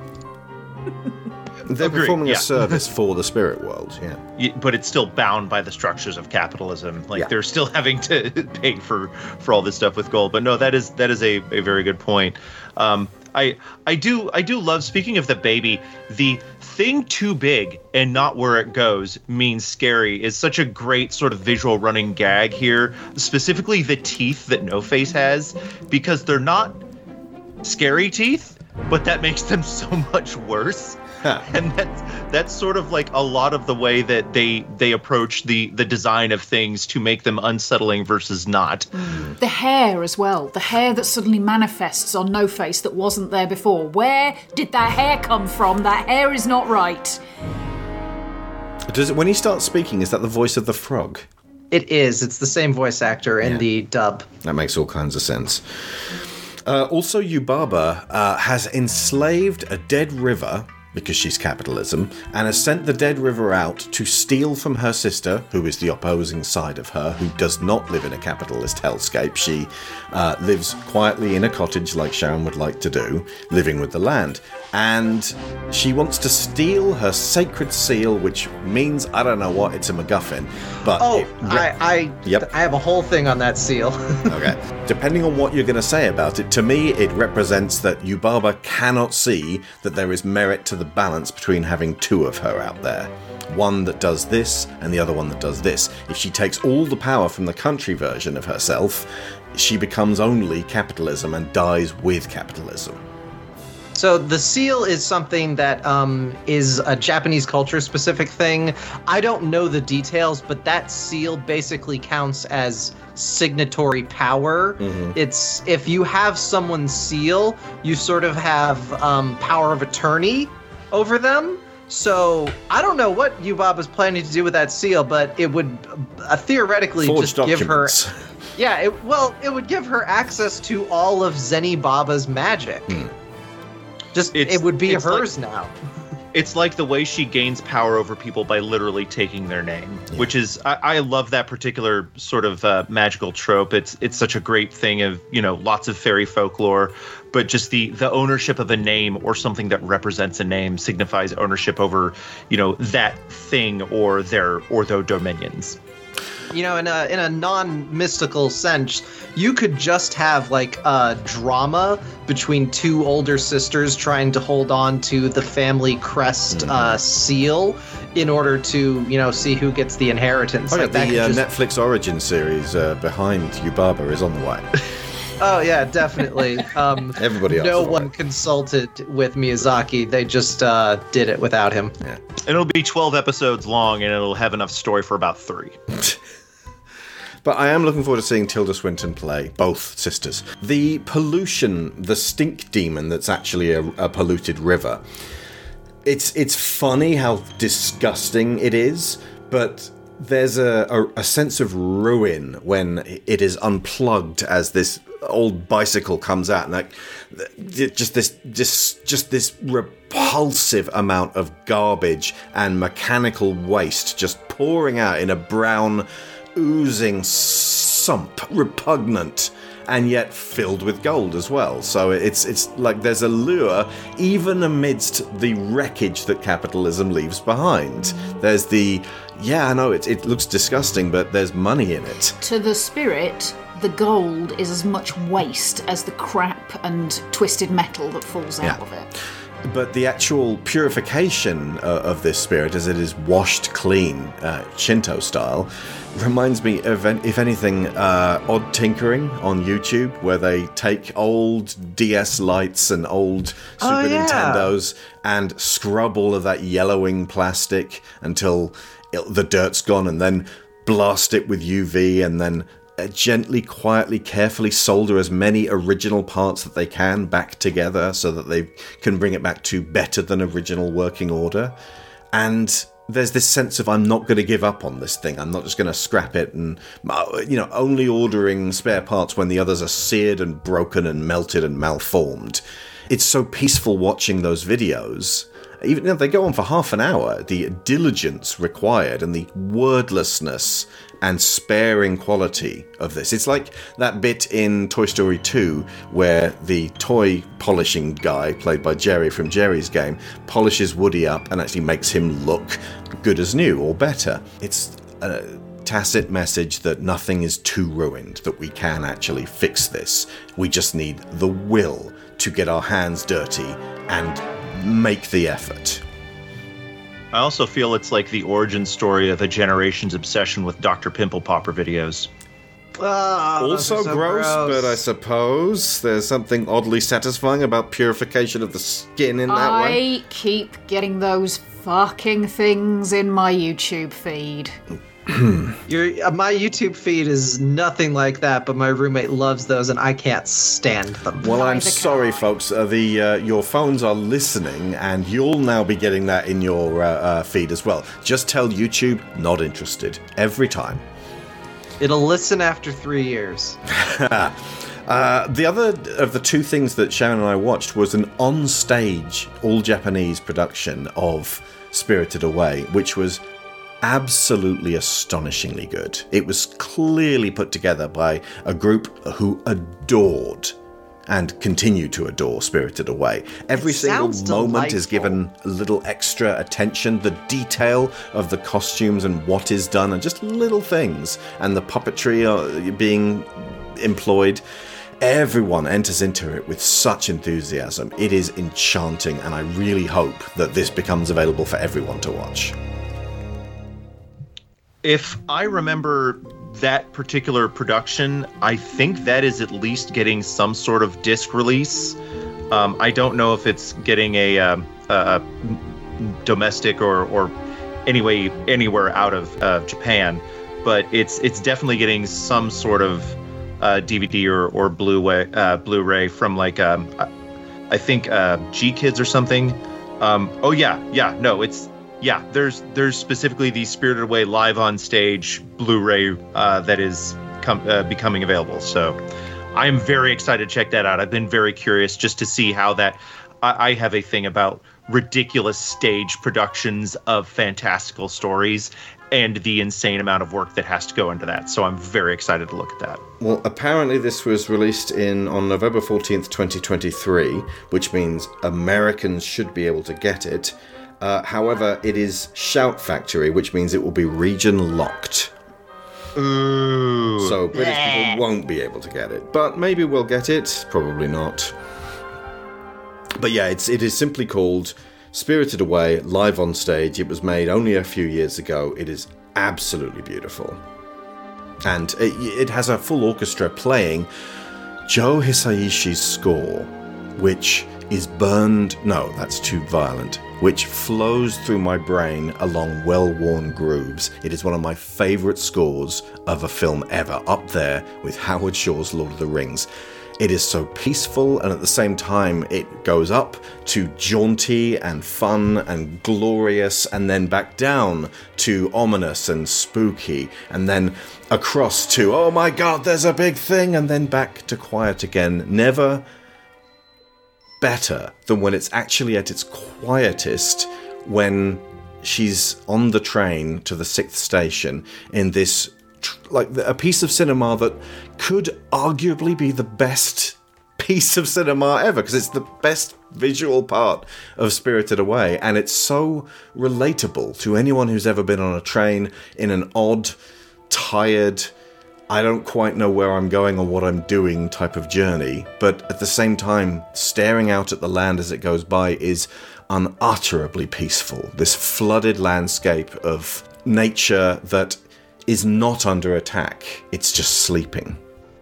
They're Agreed, performing yeah. a service for the spirit world, yeah. Y- but it's still bound by the structures of capitalism. Like Yeah. they're still having to pay for for all this stuff with gold. But no, that is that is a, a very good point. Um, I I do I do love speaking of the baby. The thing too big and not where it goes means scary is such a great sort of visual running gag here. Specifically the teeth that No Face has because they're not scary teeth, but that makes them so much worse. and that's that's sort of like a lot of the way that they they approach the the design of things to make them unsettling versus not. The hair as well, the hair that suddenly manifests on No Face that wasn't there before. Where did that hair come from? That hair is not right. Does it, when he starts speaking, is that the voice of the frog? It is. It's the same voice actor in Yeah. the dub. That makes all kinds of sense. Uh, also, Yubaba uh, has enslaved a dead river because she's capitalism and has sent the dead river out to steal from her sister, who is the opposing side of her, who does not live in a capitalist hellscape. She uh, lives quietly in a cottage like Sharon would like to do, living with the land. And she wants to steal her sacred seal, which means I don't know what, it's a MacGuffin. But Oh, re- I, I, Yep. I have a whole thing on that seal. Okay. Depending on what you're going to say about it, to me, it represents that Yubaba cannot see that there is merit to the balance between having two of her out there. One that does this and the other one that does this. If she takes all the power from the country version of herself, she becomes only capitalism and dies with capitalism. So the seal is something that um, is a Japanese culture specific thing. I don't know the details, but that seal basically counts as signatory power. It's if you have someone's seal, you sort of have um, power of attorney over them. So I don't know what Yubaba is planning to do with that seal, but it would uh, theoretically Forged just give her. Yeah, it, well, it would give her access to all of Zeni Baba's magic. Just It's- it would be it's like- hers now. It's like the way she gains power over people by literally taking their name, which is I, I love that particular sort of uh, magical trope. It's it's such a great thing of you know lots of fairy folklore, but just the the ownership of a name or something that represents a name signifies ownership over you know that thing or their or their dominions. You know, in a in a non-mystical sense, you could just have like a drama between two older sisters trying to hold on to the family crest uh, seal in order to, you know, see who gets the inheritance. Oh, yeah, Like, that the uh, just- Netflix origin series uh, behind Yubaba is on the way. Oh yeah, definitely. Um, Everybody else no one it. consulted with Miyazaki. They just uh, did it without him. Yeah. And it'll be 12 episodes long and it'll have enough story for about three. But I am looking forward to seeing Tilda Swinton play both sisters. The pollution, the stink demon that's actually a, a polluted river. It's it's funny how disgusting it is, but there's a, a, a sense of ruin when it is unplugged as this old bicycle comes out and like just this just just this repulsive amount of garbage and mechanical waste just pouring out in a brown oozing sump repugnant and yet filled with gold as well. So it's it's like there's a lure even amidst the wreckage that capitalism leaves behind. There's the yeah i know it, it looks disgusting but there's money in it. To the spirit, the gold is as much waste as the crap and twisted metal that falls out Yeah. of it. But the actual purification uh, of this spirit, as it is washed clean, uh, Shinto style, reminds me of, an- if anything, uh, Odd Tinkering on YouTube, where they take old DS Lites and old Super Oh, yeah. Nintendos and scrub all of that yellowing plastic until it, the dirt's gone, and then blast it with UV, and then gently, quietly, carefully solder as many original parts that they can back together so that they can bring it back to better than original working order. And there's this sense of I'm not going to give up on this thing. I'm not just going to scrap it and, uh, you know, only ordering spare parts when the others are seared and broken and melted and malformed. It's so peaceful watching those videos even if they go on for half an hour, the diligence required and the wordlessness and sparing quality of this. It's like that bit in Toy Story 2 where the toy polishing guy, played by Geri from Geri's game, polishes Woody up and actually makes him look good as new or better. It's a tacit message that nothing is too ruined, that we can actually fix this. We just need the will to get our hands dirty and make the effort. I also feel it's like the origin story of a generation's obsession with Dr. Pimple Popper videos. Ah, those also so gross, but I suppose there's something oddly satisfying about purification of the skin in that way. I keep getting those fucking things in my YouTube feed. Your, uh, my YouTube feed is nothing like that, but my roommate loves those, and I can't stand them. Well, I'm Neither sorry, I. folks. Uh, the uh, your phones are listening, and you'll now be getting that in your uh, uh, feed as well. Just tell YouTube not interested every time. It'll listen after three years. Uh, the other of the two things that Sharon and I watched was an on-stage, all-Japanese production of Spirited Away, which was absolutely astonishingly good. It was clearly put together by a group who adored and continue to adore Spirited Away. Every It single moment is given a little extra attention. The detail of the costumes and what is done, and just little things, and the puppetry being employed. Everyone enters into it with such enthusiasm. It is enchanting, and I really hope that this becomes available for everyone to watch. If I remember that particular production, I think that is at least getting some sort of disc release. Um, I don't know if it's getting a, um, a domestic or or anyway anywhere out of uh, Japan, but it's it's definitely getting some sort of uh, DVD or or Blu-ray uh, Blu-ray from like um, I- think uh, GKIDS or something. Um, oh yeah, yeah, no, it's yeah. There's there's specifically the Spirited Away live on stage Blu-ray uh, that is com- uh, becoming available. So I am very excited to check that out. I've been very curious just to see how that. I, I have a thing about ridiculous stage productions of fantastical stories and the insane amount of work that has to go into that. So I'm very excited to look at that. Well, apparently this was released in on November 14th, 2023, which means Americans should be able to get it. Uh, however, it is Shout Factory, which means it will be region locked. Ooh. So British people won't be able to get it. But maybe we'll get it, probably not. But yeah, it's it is simply called Spirited Away live on stage. It was made only a few years ago. It is absolutely beautiful. And it, it has a full orchestra playing Joe Hisaishi's score, which is burned. No, that's too violent. Which flows through my brain along well worn grooves. It is one of my favourite scores of a film ever, up there with Howard Shore's Lord of the Rings. It is so peaceful, and at the same time, it goes up to jaunty and fun and glorious, and then back down to ominous and spooky, and then across to, oh my god, there's a big thing, and then back to quiet again. Never better than when it's actually at its quietest when she's on the train to the sixth station in this like a piece of cinema that could arguably be the best piece of cinema ever because it's the best visual part of Spirited Away and it's so relatable to anyone who's ever been on a train in an odd, tired, I don't quite know where I'm going or what I'm doing type of journey, but at the same time, staring out at the land as it goes by is unutterably peaceful. This flooded landscape of nature that is not under attack, it's just sleeping.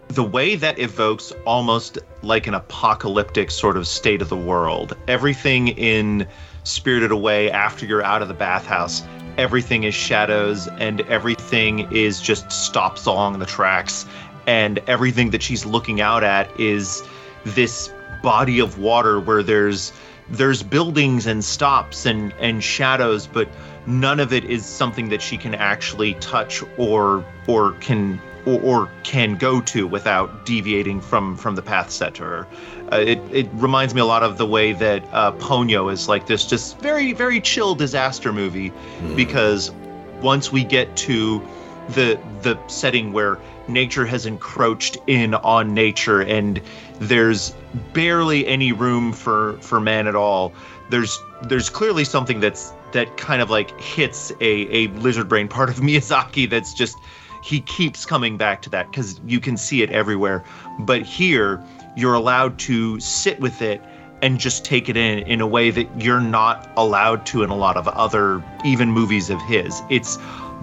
The way that evokes almost like an apocalyptic sort of state of the world. Everything in Spirited Away after you're out of the bathhouse, everything is shadows and everything is just stops along the tracks. And everything that she's looking out at is this body of water where there's there's buildings and stops and and shadows but none of it is something that she can actually touch or or can or, or can go to without deviating from from the path set to her. Uh, it it reminds me a lot of the way that uh, Ponyo is like this just very very chill disaster movie mm. because once we get to the the setting where nature has encroached in on nature and there's barely any room for for man at all there's there's clearly something that's that kind of like hits a, a lizard brain part of Miyazaki that's just he keeps coming back to that because you can see it everywhere. But here you're allowed to sit with it and just take it in in a way that you're not allowed to in a lot of other even movies of his. It's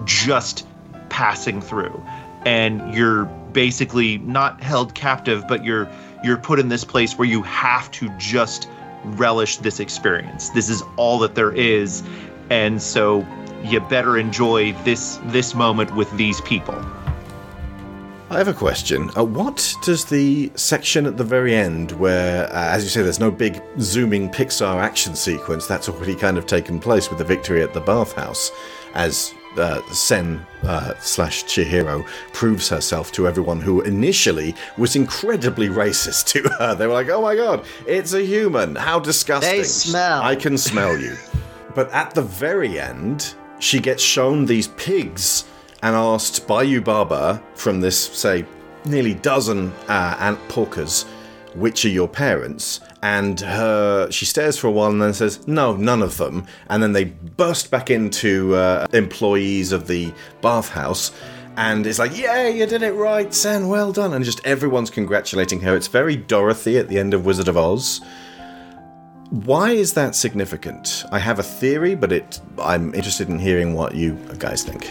just passing through and you're basically not held captive but you're you're put in this place where you have to just relish this experience. This is all that there is and so you better enjoy this this moment with these people. I have a question. Uh, what does the section at the very end, where, uh, as you say, there's no big zooming Pixar action sequence, that's already kind of taken place with the victory at the bathhouse, as uh, Sen uh, slash Chihiro proves herself to everyone who initially was incredibly racist to her. They were like, "Oh my god, it's a human! How disgusting! They smell. I can smell you." but at the very end, she gets shown these pigs and asked by Yubaba from this, say, nearly dozen uh, ant porkers, which are your parents? And her, she stares for a while and then says, no, none of them. And then they burst back into uh, employees of the bathhouse. And it's like, yeah, you did it right, Sen, well done. And just everyone's congratulating her. It's very Dorothy at the end of Wizard of Oz. Why is that significant? I have a theory, but it I'm interested in hearing what you guys think.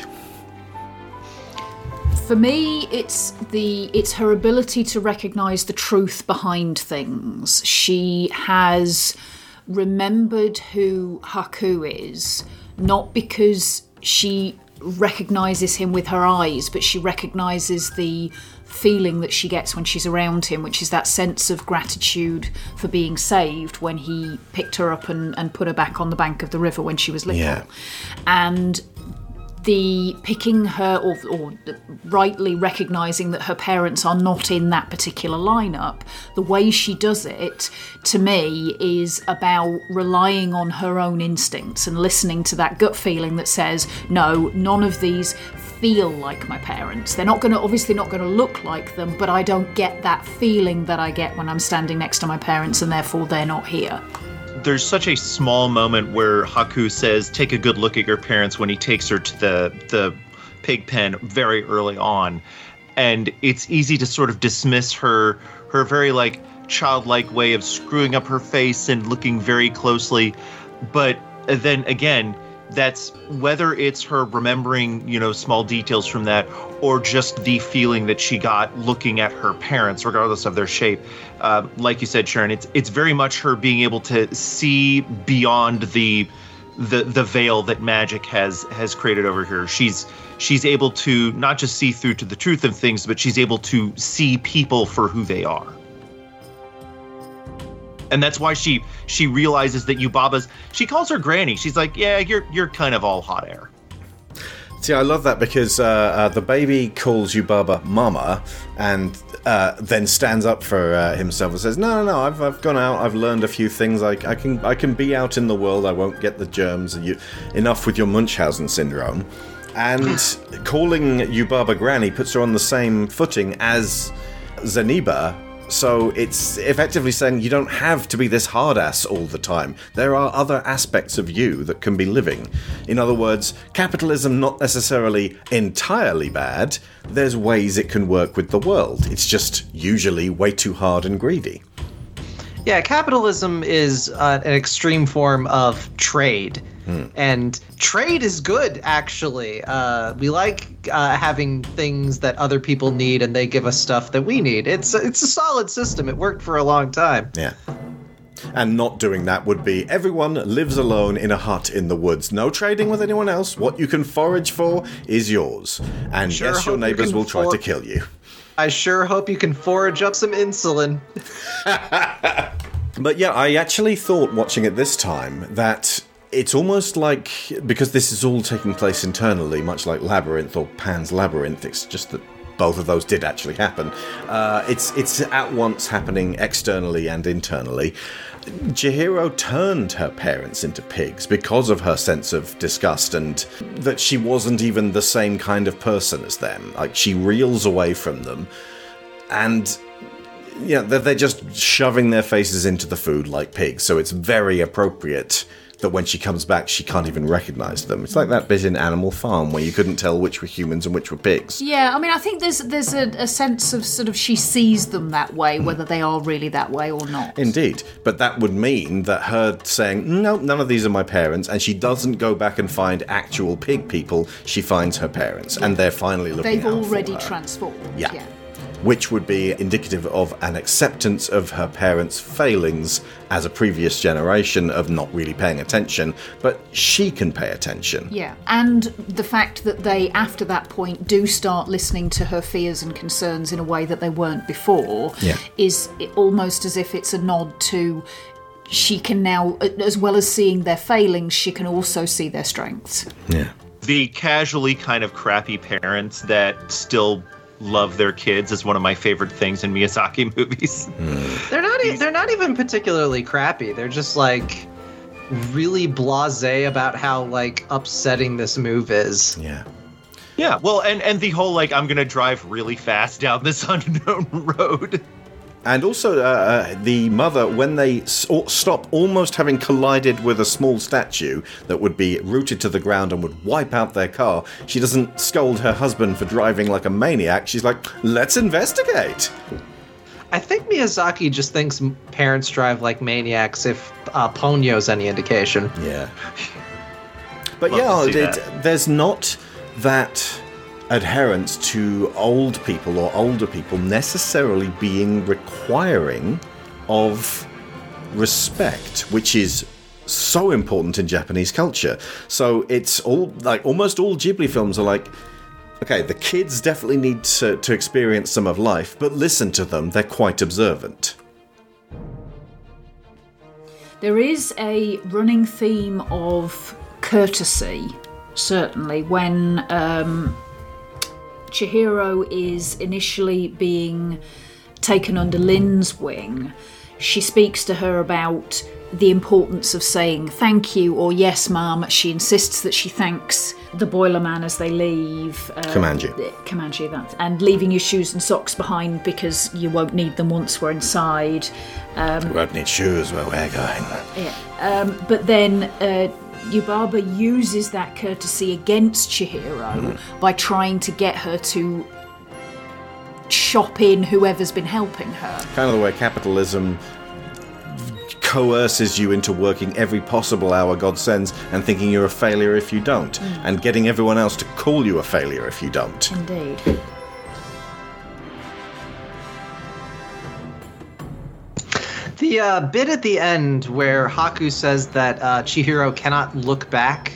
For me, it's the it's her ability to recognize the truth behind things. She has remembered who Haku is, not because she recognizes him with her eyes, but she recognizes the feeling that she gets when she's around him, which is that sense of gratitude for being saved when he picked her up and, and put her back on the bank of the river when she was little. Yeah. And the picking her or, or, rightly recognizing that her parents are not in that particular lineup the way she does it to me is about relying on her own instincts and listening to that gut feeling that says no none of these feel like my parents. They're not going to, obviously, not going to look like them, but I don't get that feeling that I get when I'm standing next to my parents and therefore they're not here. There's such a small moment where Haku says, "Take a good look at your parents" when he takes her to the the pig pen very early on, and it's easy to sort of dismiss her her very like childlike way of screwing up her face and looking very closely, but then again, that's whether it's her remembering, you know, small details from that or just the feeling that she got looking at her parents, regardless of their shape. Uh, like you said, Sharon, it's it's very much her being able to see beyond the the the veil that magic has has created over here. She's she's able to not just see through to the truth of things, but she's able to see people for who they are. And that's why she she realizes that Yubaba's she calls her granny. She's like, "Yeah, you're you're kind of all hot air." See, I love that because uh, uh, the baby calls Yubaba Mama and uh, then stands up for uh, himself and says, "No, no, no! I've, I've gone out. I've learned a few things. I, I can I can be out in the world. I won't get the germs. You, enough with your Munchausen syndrome." And calling Yubaba Granny puts her on the same footing as Zeniba so it's effectively saying you don't have to be this hard ass all the time. There are other aspects of you that can be living. In other words, capitalism not necessarily entirely bad. There's ways it can work with the world. It's just usually way too hard and greedy. Yeah, capitalism is uh, an extreme form of trade. And trade is good, actually. Uh, we like uh, having things that other people need, and they give us stuff that we need. It's it's a solid system. It worked for a long time. Yeah. And not doing that would be everyone lives alone in a hut in the woods. No trading with anyone else. What you can forage for is yours. And Sure yes, your you neighbors can will try for- to kill you. I sure hope you can forage up some insulin. But yeah, I actually thought watching it this time that it's almost like because this is all taking place internally, much like Labyrinth or Pan's Labyrinth. It's just that both of those did actually happen. Uh, it's it's at once happening externally and internally. Chihiro turned her parents into pigs because of her sense of disgust and that she wasn't even the same kind of person as them. Like she reels away from them, and yeah, they're just shoving their faces into the food like pigs. So it's very appropriate that when she comes back, she can't even recognize them. It's like that bit in Animal Farm where you couldn't tell which were humans and which were pigs. Yeah, I mean, I think there's there's a, a sense of sort of she sees them that way, hmm. whether they are really that way or not. Indeed, but that would mean that her saying, no, none of these are my parents, and she doesn't go back and find actual pig people, she finds her parents, and they're finally looking They've already transformed. Yeah. yeah. Which would be indicative of an acceptance of her parents' failings as a previous generation of not really paying attention, but she can pay attention. Yeah, and the fact that they, after that point, do start listening to her fears and concerns in a way that they weren't before Yeah. is almost as if it's a nod to she can now, as well as seeing their failings, she can also see their strengths. Yeah. The casually kind of crappy parents that still love their kids is one of my favorite things in Miyazaki movies. They're not. E- they're not even particularly crappy. They're just like really blasé about how like upsetting this move is. Yeah. Yeah, well, and and the whole like I'm gonna drive really fast down this unknown road. And also, uh, uh, the mother, when they stop almost having collided with a small statue that would be rooted to the ground and would wipe out their car, she doesn't scold her husband for driving like a maniac. She's like, let's investigate. I think Miyazaki just thinks parents drive like maniacs. If uh, Ponyo's any indication. Yeah. But Love yeah, it, there's not that adherence to old people or older people necessarily being requiring of respect, which is so important in Japanese culture. So it's all like almost all Ghibli films are like, okay, the kids definitely need to, to experience some of life, but listen to them, they're quite observant. There is a running theme of courtesy, certainly, when um, Chihiro is initially being taken under Lin's wing. She speaks to her about the importance of saying thank you or yes, ma'am. She insists that she thanks the boiler man as they leave. Uh, Kamanji. Kamanji, that. And leaving your shoes and socks behind because you won't need them once we're inside. We won't need shoes where we're going. Yeah. Um, but then uh, Yubaba uses that courtesy against Chihiro mm-hmm. by trying to get her to shop in whoever's been helping her. kind of the way capitalism coerces you into working every possible hour God sends and thinking you're a failure if you don't, mm. and getting everyone else to call you a failure if you don't. Indeed. The uh, bit at the end where Haku says that uh, Chihiro cannot look back,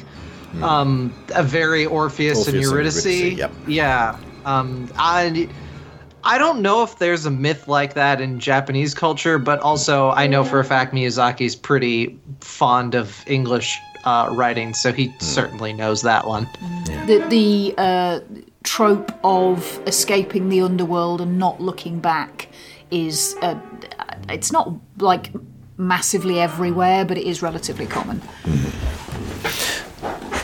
um, a very Orpheus, and Orpheus and Eurydice. Eurydice, yep. Yeah. Um, I, I don't know if there's a myth like that in Japanese culture, but also I know for a fact Miyazaki's pretty fond of English uh, writing, so he certainly knows that one. The the uh, trope of escaping the underworld and not looking back is uh, it's not like massively everywhere, but it is relatively common.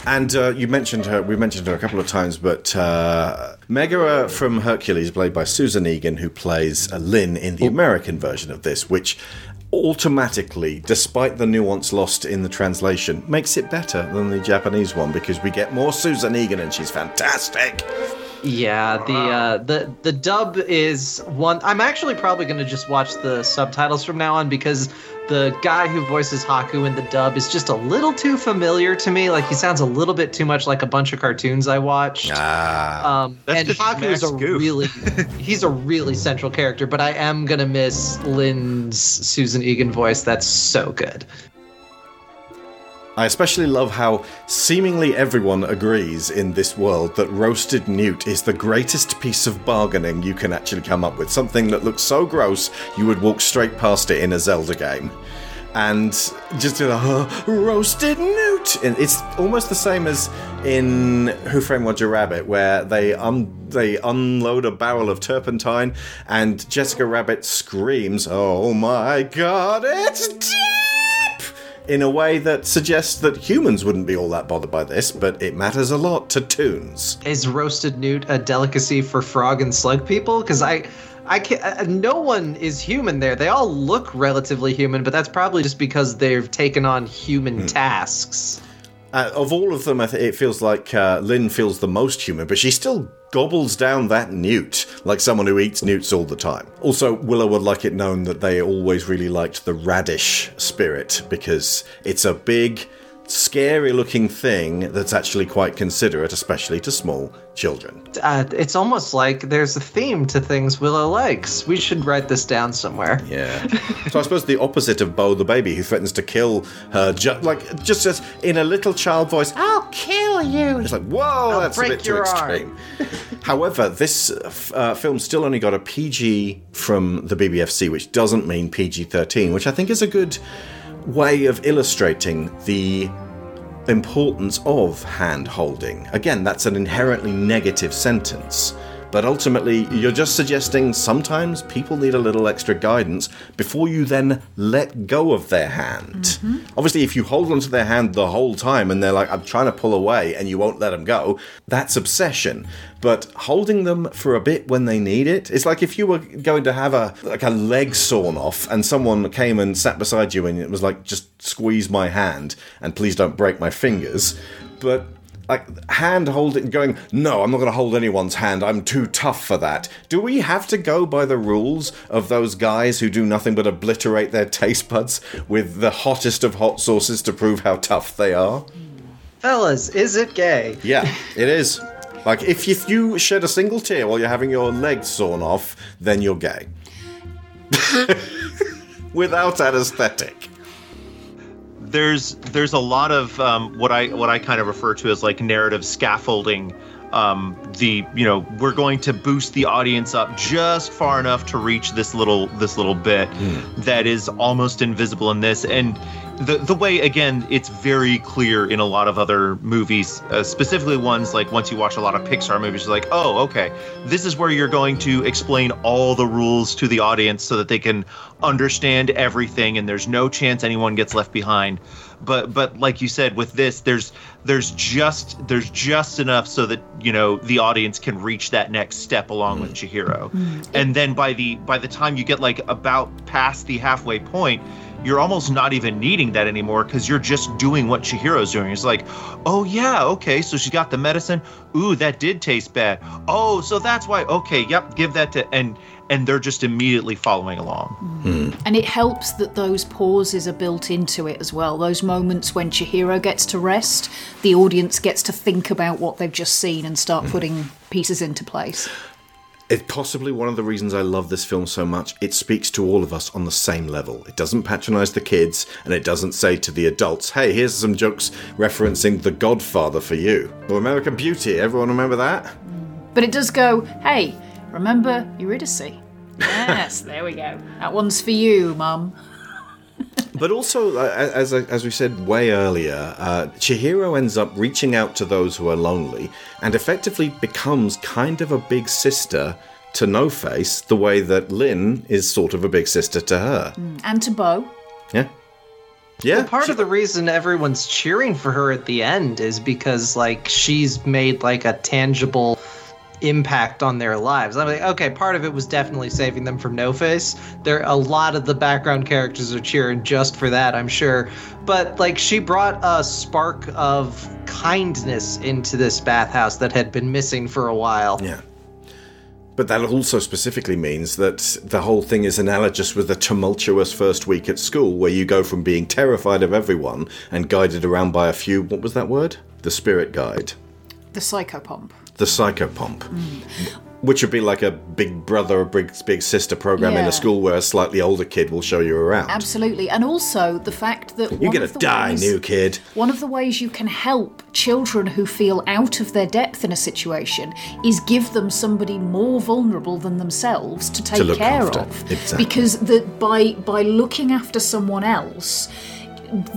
And uh, you mentioned her. We mentioned her a couple of times, but uh, Megara from Hercules, played by Susan Egan, who plays Lin in the American version of this, which automatically, despite the nuance lost in the translation, makes it better than the Japanese one because we get more Susan Egan and she's fantastic. Yeah, the uh, the the dub is one. I'm actually probably going to just watch the subtitles from now on because the guy who voices Haku in the dub is just a little too familiar to me. Like he sounds a little bit too much like a bunch of cartoons I watched. Ah, Um, and just Haku is a Goof. really he's a really central character, but I am gonna miss Lin's Susan Egan voice. That's so good. I especially love how seemingly everyone agrees in this world that roasted newt is the greatest piece of bargaining you can actually come up with. Something that looks so gross you would walk straight past it in a Zelda game. And just know, "Oh, roasted newt. And it's almost the same as in Who Framed Roger Rabbit, where they un- they unload a barrel of turpentine, and Jessica Rabbit screams, "Oh my God, it's deep!" In a way that suggests that humans wouldn't be all that bothered by this, but it matters a lot to toons. Is roasted newt a delicacy for frog and slug people? Because I, I can uh, No one is human there. They all look relatively human, but that's probably just because they've taken on human tasks. Uh, of all of them, I th- it feels like uh, Lin feels the most human, but she still gobbles down that newt like someone who eats newts all the time. Also, Willow would like it known that they always really liked the radish spirit because it's a big, scary looking thing that's actually quite considerate, especially to small children. Uh, it's almost like there's a theme to things Willow likes. We should write this down somewhere. Yeah. so I suppose the opposite of Bo the baby, who threatens to kill her, ju- like just as in a little child voice, "I'll kill you." It's like, whoa, that's a bit too extreme. However, this uh, uh, film still only got a PG from the BBFC, which doesn't mean PG-13, which I think is a good way of illustrating the importance of hand holding. Again, that's an inherently negative sentence. But ultimately, you're just suggesting sometimes people need a little extra guidance before you then let go of their hand. Mm-hmm. Obviously, if you hold onto their hand the whole time and they're like, I'm trying to pull away and you won't let them go, that's obsession. But holding them for a bit when they need it, it's like if you were going to have a like a leg sawn off and someone came and sat beside you and it was like, just squeeze my hand and please don't break my fingers. But like hand holding going no i'm not going to hold anyone's hand. I'm too tough for that. Do we have to go by the rules of those guys who do nothing but obliterate their taste buds with the hottest of hot sauces to prove how tough they are? Fellas, is it gay? yeah it is. Like if, if you shed a single tear while you're having your legs sawn off then you're gay. Without anesthetic there's there's a lot of um, what I what I kind of refer to as like narrative scaffolding. Um, the you know we're going to boost the audience up just far enough to reach this little this little bit that is almost invisible in this. And the the way again it's very clear in a lot of other movies uh, specifically ones like once you watch a lot of Pixar movies like oh okay this is where you're going to explain all the rules to the audience so that they can understand everything and there's no chance anyone gets left behind but but like you said with this there's there's just there's just enough so that you know the audience can reach that next step along with mm. Chihiro mm. and then by the by the time you get like about past the halfway point you're almost not even needing that anymore because you're just doing what Chihiro's doing. It's like, oh yeah, okay, so she got the medicine. Ooh, that did taste bad. Oh, so that's why. Okay, yep, give that to and and they're just immediately following along. Hmm. And it helps that those pauses are built into it as well. Those moments when Chihiro gets to rest, the audience gets to think about what they've just seen and start hmm. putting pieces into place. It's possibly one of the reasons I love this film so much. It speaks to all of us on the same level. It doesn't patronize the kids, and it doesn't say to the adults, hey, here's some jokes referencing The Godfather for you. Or American Beauty, everyone remember that? But it does go, hey, remember Eurydice? Yes, there we go. That one's for you, Mum. But also, uh, as as we said way earlier, uh, Chihiro ends up reaching out to those who are lonely and effectively becomes kind of a big sister to No Face, the way that Lin is sort of a big sister to her. And to Bo. Yeah, yeah. Part of the reason everyone's cheering for her at the end is because like she's made like a tangible impact on their lives. I'm like, okay, part of it was definitely saving them from No Face. There, a lot of the background characters are cheering just for that, I'm sure. But like, she brought a spark of kindness into this bathhouse that had been missing for a while. Yeah. But that also specifically means that the whole thing is analogous with the tumultuous first week at school, where you go from being terrified of everyone and guided around by a few. What was that word? The spirit guide. The psychopomp. The psychopomp. Which would be like a big brother or big, big sister program in a school where a slightly older kid will show you around. Absolutely. And also the fact that You're gonna die, ways- new kid. One of the ways you can help children who feel out of their depth in a situation is give them somebody more vulnerable than themselves to take look care after. of. Exactly. Because the, by by looking after someone else,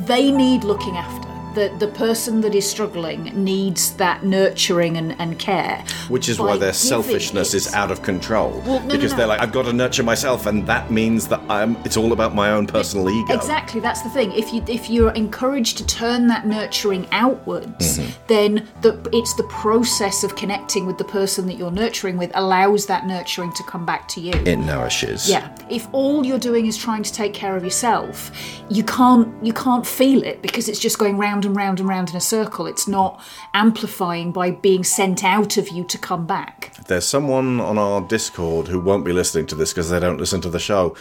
they need looking after. The, the person that is struggling needs that nurturing and, and care. Which is why their selfishness it- is out of control. Well, no, no, because no. they're like, I've got to nurture myself, and that means that I'm. It's all about my own personal ego. Exactly, that's the thing. If you if you're encouraged to turn that nurturing outwards, Mm-hmm. then the it's the process of connecting with the person that you're nurturing with allows that nurturing to come back to you. It nourishes. yeah. If all you're doing is trying to take care of yourself, you can't you can't feel it because it's just going round and round and round in a circle. It's not amplifying by being sent out of you to come back. There's someone on our Discord who won't be listening to this because they don't listen to the show,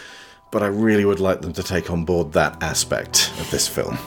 but I really would like them to take on board that aspect of this film.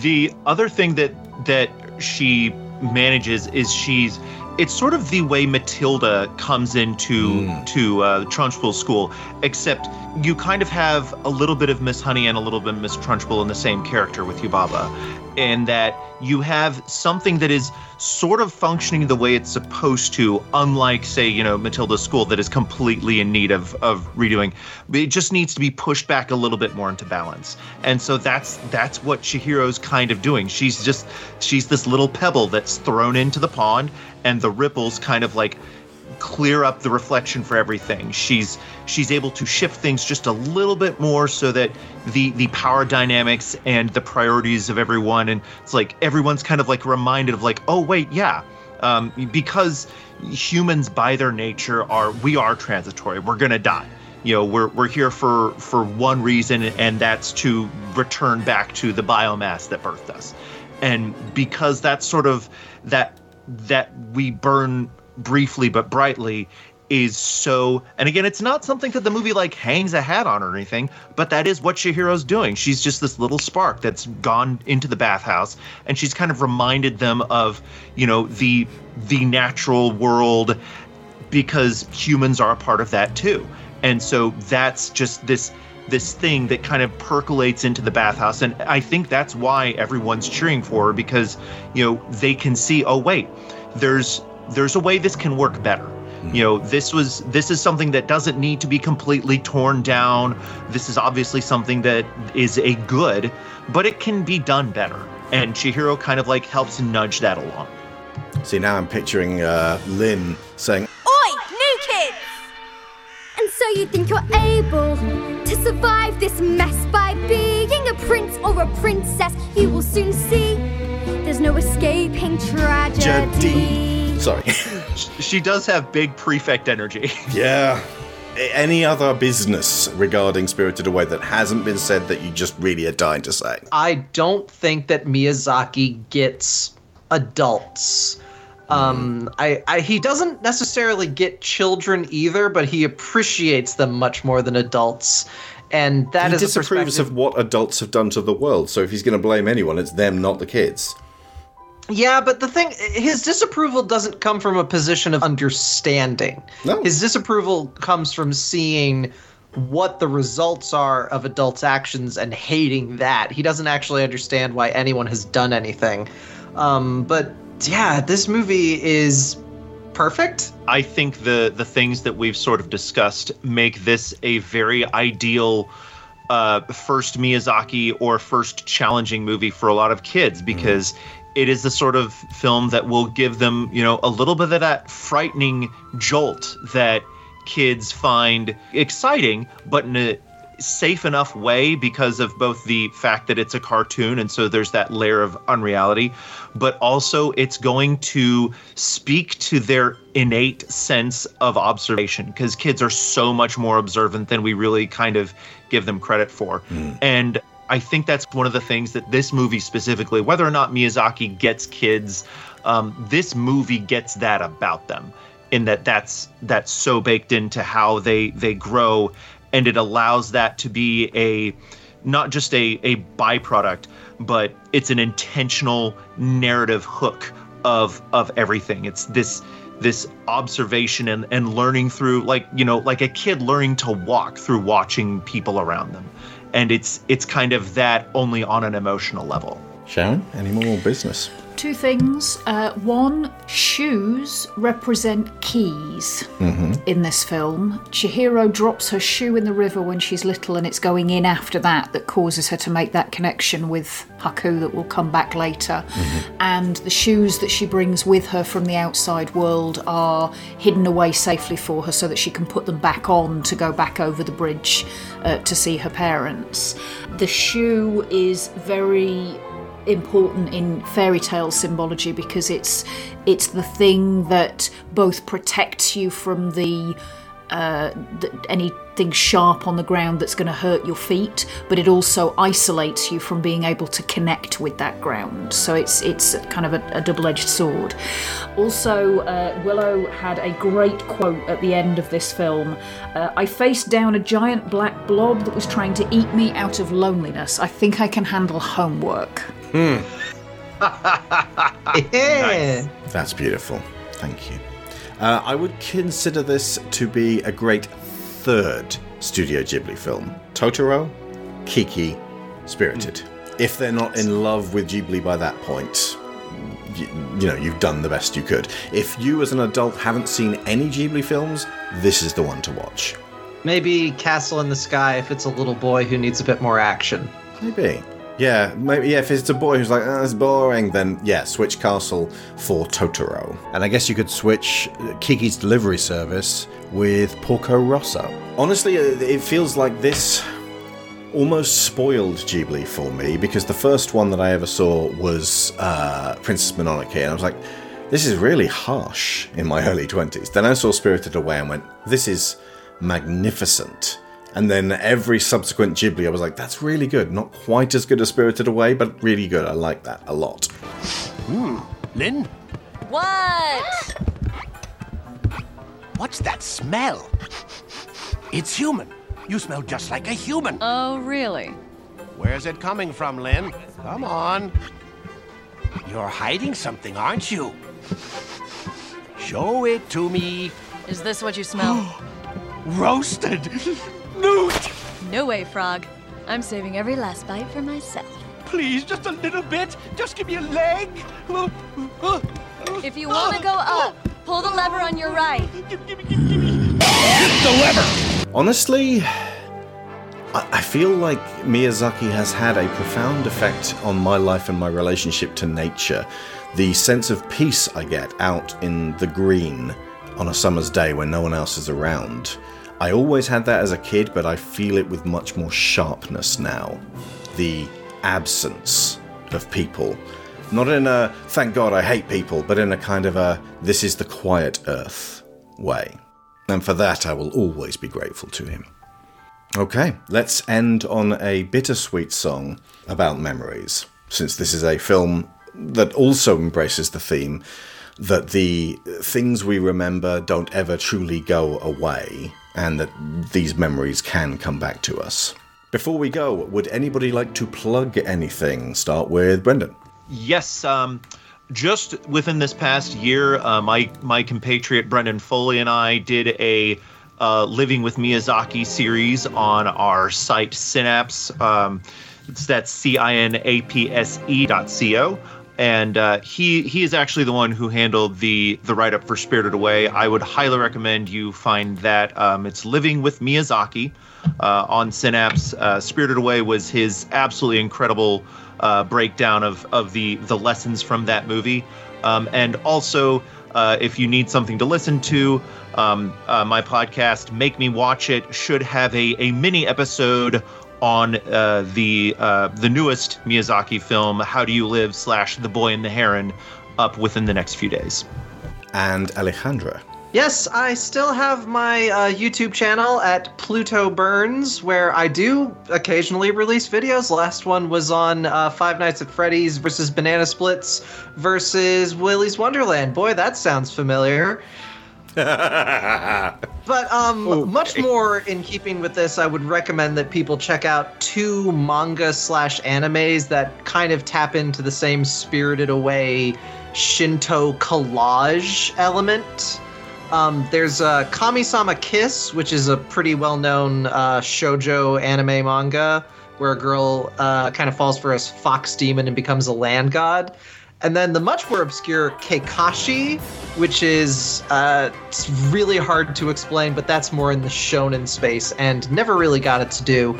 The other thing that that she manages is she's it's sort of the way Matilda comes into to uh, Trunchbull School, except you kind of have a little bit of Miss Honey and a little bit of Miss Trunchbull in the same character with Yubaba, and that you have something that is sort of functioning the way it's supposed to, unlike say you know Matilda's school that is completely in need of of redoing. It just needs to be pushed back a little bit more into balance, and so that's that's what Chihiro's kind of doing. She's just she's this little pebble that's thrown into the pond, and the ripples kind of like clear up the reflection for everything. She's she's able to shift things just a little bit more so that the the power dynamics and the priorities of everyone and it's like everyone's kind of like reminded of like oh wait yeah um, because humans by their nature are we are transitory we're gonna die you know we're we're here for for one reason and that's to return back to the biomass that birthed us and because that's sort of that that we burn briefly but brightly is so and again it's not something that the movie like hangs a hat on or anything but that is what Chihiro's doing. She's just this little spark that's gone into the bathhouse and she's kind of reminded them of you know the the natural world because humans are a part of that too. And so that's just this this thing that kind of percolates into the bathhouse. And i think that's why everyone's cheering for her because you know they can see oh wait there's there's a way this can work better. You know this was this is something that doesn't need to be completely torn down. This is obviously something that is a good but it can be done better. And chihiro kind of like helps nudge that along. See, now I'm picturing uh, Lin saying, Oi, new kids! And so you think you're able to survive this mess by being a prince or a princess? You will soon see there's no escaping tragedy. Jadee. Sorry. she does have big prefect energy yeah. any other business regarding Spirited Away that hasn't been said that you just really are dying to say? I don't think that Miyazaki gets adults. Um, I, I he doesn't necessarily get children either, but he appreciates them much more than adults, and that he is disapproves perspective. of what adults have done to the world. So if he's going to blame anyone, it's them, not the kids. Yeah, but the thing, his disapproval doesn't come from a position of understanding. No. His disapproval comes from seeing what the results are of adults' actions and hating that. He doesn't actually understand why anyone has done anything. Um, but yeah, this movie is perfect. I think the the things that we've sort of discussed make this a very ideal uh, first Miyazaki or first challenging movie for a lot of kids because it is the sort of film that will give them, you know, a little bit of that frightening jolt that kids find exciting, but in a safe enough way because of both the fact that it's a cartoon and so there's that layer of unreality, but also it's going to speak to their innate sense of observation because kids are so much more observant than we really kind of give them credit for. And I think that's one of the things that this movie specifically, whether or not Miyazaki gets kids, um, this movie gets that about them in that that's that's so baked into how they they grow and it allows that to be a not just a a byproduct but it's an intentional narrative hook of of everything. It's this this observation and and learning through like you know like a kid learning to walk through watching people around them. And it's it's kind of that only on an emotional level. Sharon, any more business? Two things. Uh, one, shoes represent keys in this film. Chihiro drops her shoe in the river when she's little, and it's going in after that that causes her to make that connection with Haku that will come back later. And the shoes that she brings with her from the outside world are hidden away safely for her so that she can put them back on to go back over the bridge uh, to see her parents. The shoe is very important in fairy tale symbology because it's it's the thing that both protects you from the uh, th- anything sharp on the ground that's going to hurt your feet, but it also isolates you from being able to connect with that ground. So it's it's kind of a, a double-edged sword. Also, uh, Willow had a great quote at the end of this film. Uh, I faced down a giant black blob that was trying to eat me out of loneliness. I think I can handle homework. Yeah. That's beautiful. Thank you. Uh, I would consider this to be a great third Studio Ghibli film. Totoro, Kiki, Spirited. If they're not in love with Ghibli by that point, you, you know, you've done the best you could. If you as an adult haven't seen any Ghibli films, this is the one to watch. Maybe Castle in the Sky if it's a little boy who needs a bit more action. Maybe. Yeah, maybe yeah, if it's a boy who's like, oh, it's boring, then yeah, switch Castle for Totoro. And I guess you could switch Kiki's delivery service with Porco Rosso. Honestly, uh, it feels like this almost spoiled Ghibli for me because the first one that I ever saw was uh, Princess Mononoke, and I was like, this is really harsh in my early 20s. Then I saw Spirited Away and went, this is magnificent. And then every subsequent Ghibli, I was like, that's really good. Not quite as good as Spirited Away, but really good. I like that a lot. Hmm. Lin, What? what's that smell? It's human. You smell just like a human. Oh, really? Where's it coming from, Lin? Come on. You're hiding something, aren't you? Show it to me. Is this what you smell? Roasted newt. no way, Frog. I'm saving every last bite for myself. Please, just a little bit. Just give me a leg. If you want to go up, pull the lever on your right. Give, give give give me. Hit the lever. Honestly, I I feel like Miyazaki has had a profound effect on my life and my relationship to nature. The sense of peace I get out in the green on a summer's day when no one else is around. I always had that as a kid, but I feel it with much more sharpness now. The absence of people. Not in a thank God I hate people, but in a kind of a this is the quiet earth way. And for that, I will always be grateful to him. Okay, let's end on a bittersweet song about memories, since this is a film that also embraces the theme that the things we remember don't ever truly go away, and that these memories can come back to us. Before we go, would anybody like to plug anything? Start with Brendan. Yes, um, just within this past year, uh, my my compatriot Brendan Foley and I did a uh, Living with Miyazaki series on our site Cinapse. Um, it's that's C I N A P S E dot C O. And uh, he he is actually the one who handled the the write up for Spirited Away. I would highly recommend you find that. Um, it's Living with Miyazaki uh, on Cinapse. Uh, Spirited Away was his absolutely incredible uh, breakdown of of the the lessons from that movie, um, and also uh, if you need something to listen to, um, uh, my podcast Make Me Watch It should have a a mini episode on uh, the uh, the newest Miyazaki film How Do You Live slash The Boy and the Heron up within the next few days. And Alejandra. Yes, I still have my uh, YouTube channel at Pluto Burns, where I do occasionally release videos. Last one was on uh, Five Nights at Freddy's versus Banana Splits versus Willy's Wonderland. Boy, that sounds familiar. But um, much more in keeping with this, I would recommend that people check out two manga slash animes that kind of tap into the same spirited away Shinto collage element. Um, there's uh, Kami-sama Kiss, which is a pretty well-known uh, shojo anime manga where a girl uh, kind of falls for a fox demon and becomes a land god. And then the much more obscure Keikashi, which is uh, really hard to explain, but that's more in the shonen space and never really got its due.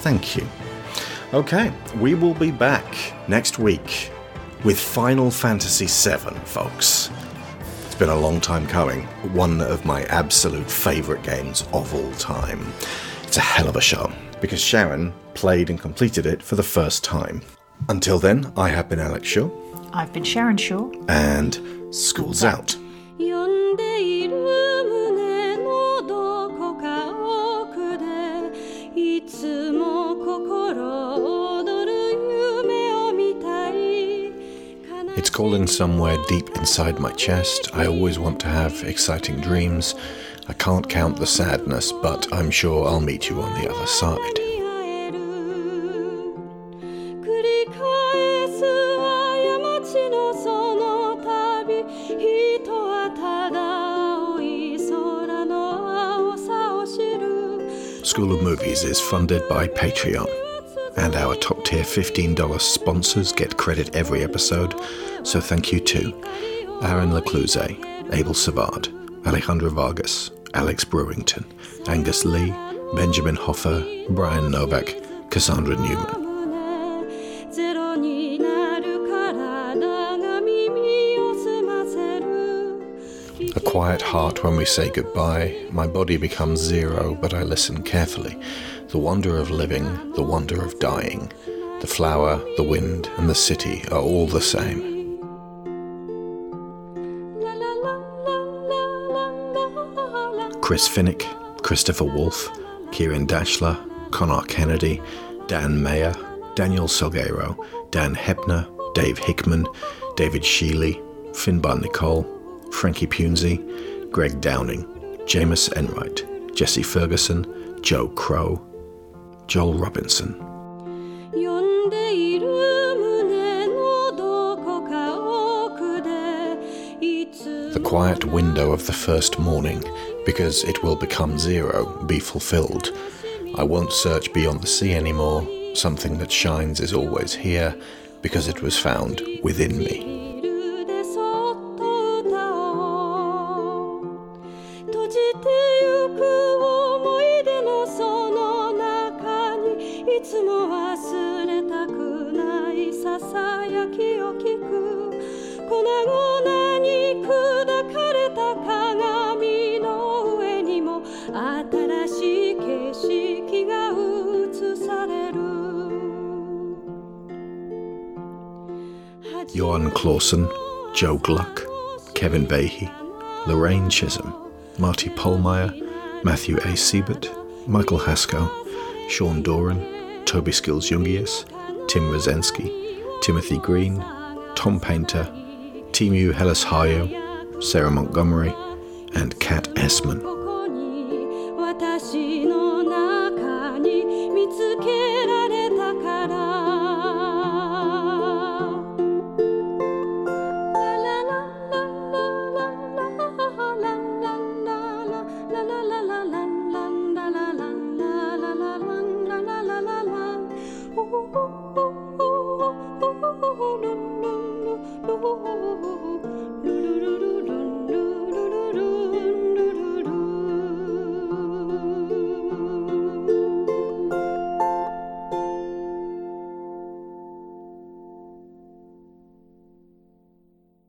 Thank you. Okay, we will be back next week with Final Fantasy VII, folks. It's been a long time coming. One of my absolute favourite games of all time. It's a hell of a show because Sharon played and completed it for the first time. Until then, I have been Alex Shaw. I've been Sharon Shaw. And school's out. It's calling somewhere deep inside my chest. I always want to have exciting dreams. I can't count the sadness, but I'm sure I'll meet you on the other side. School of Movies is funded by Patreon, and our top tier $15 sponsors get credit every episode, so thank you to Aaron Lecluse, Abel Savard, Alejandro Vargas, Alex Brewington, Angus Lee, Benjamin Hoffer, Brian Novak, Cassandra Newman. Quiet heart when we say goodbye. My body becomes zero, but I listen carefully. The wonder of living, the wonder of dying. The flower, the wind, and the city are all the same. Chris Finnick, Christopher Wolfe, Kieran Dashler, Connor Kennedy, Dan Mayer, Daniel Salguero, Dan Hepner, Dave Hickman, David Sheely, Finbar Nicole, Frankie Punzi, Greg Downing, Jameis Enright, Jesse Ferguson, Joe Crow, Joel Robinson. The quiet window of the first morning, because it will become zero, be fulfilled. I won't search beyond the sea anymore. Something that shines is always here, because it was found within me. Clausen, Joe Gluck, Kevin Behe, Lorraine Chisholm, Marty Polmeyer, Matthew A. Siebert, Michael Haskell, Sean Doran, Toby Skills Jungius, Tim Rosensky, Timothy Green, Tom Painter, Timu Hellis Hayo, Sarah Montgomery, and Kat Essman.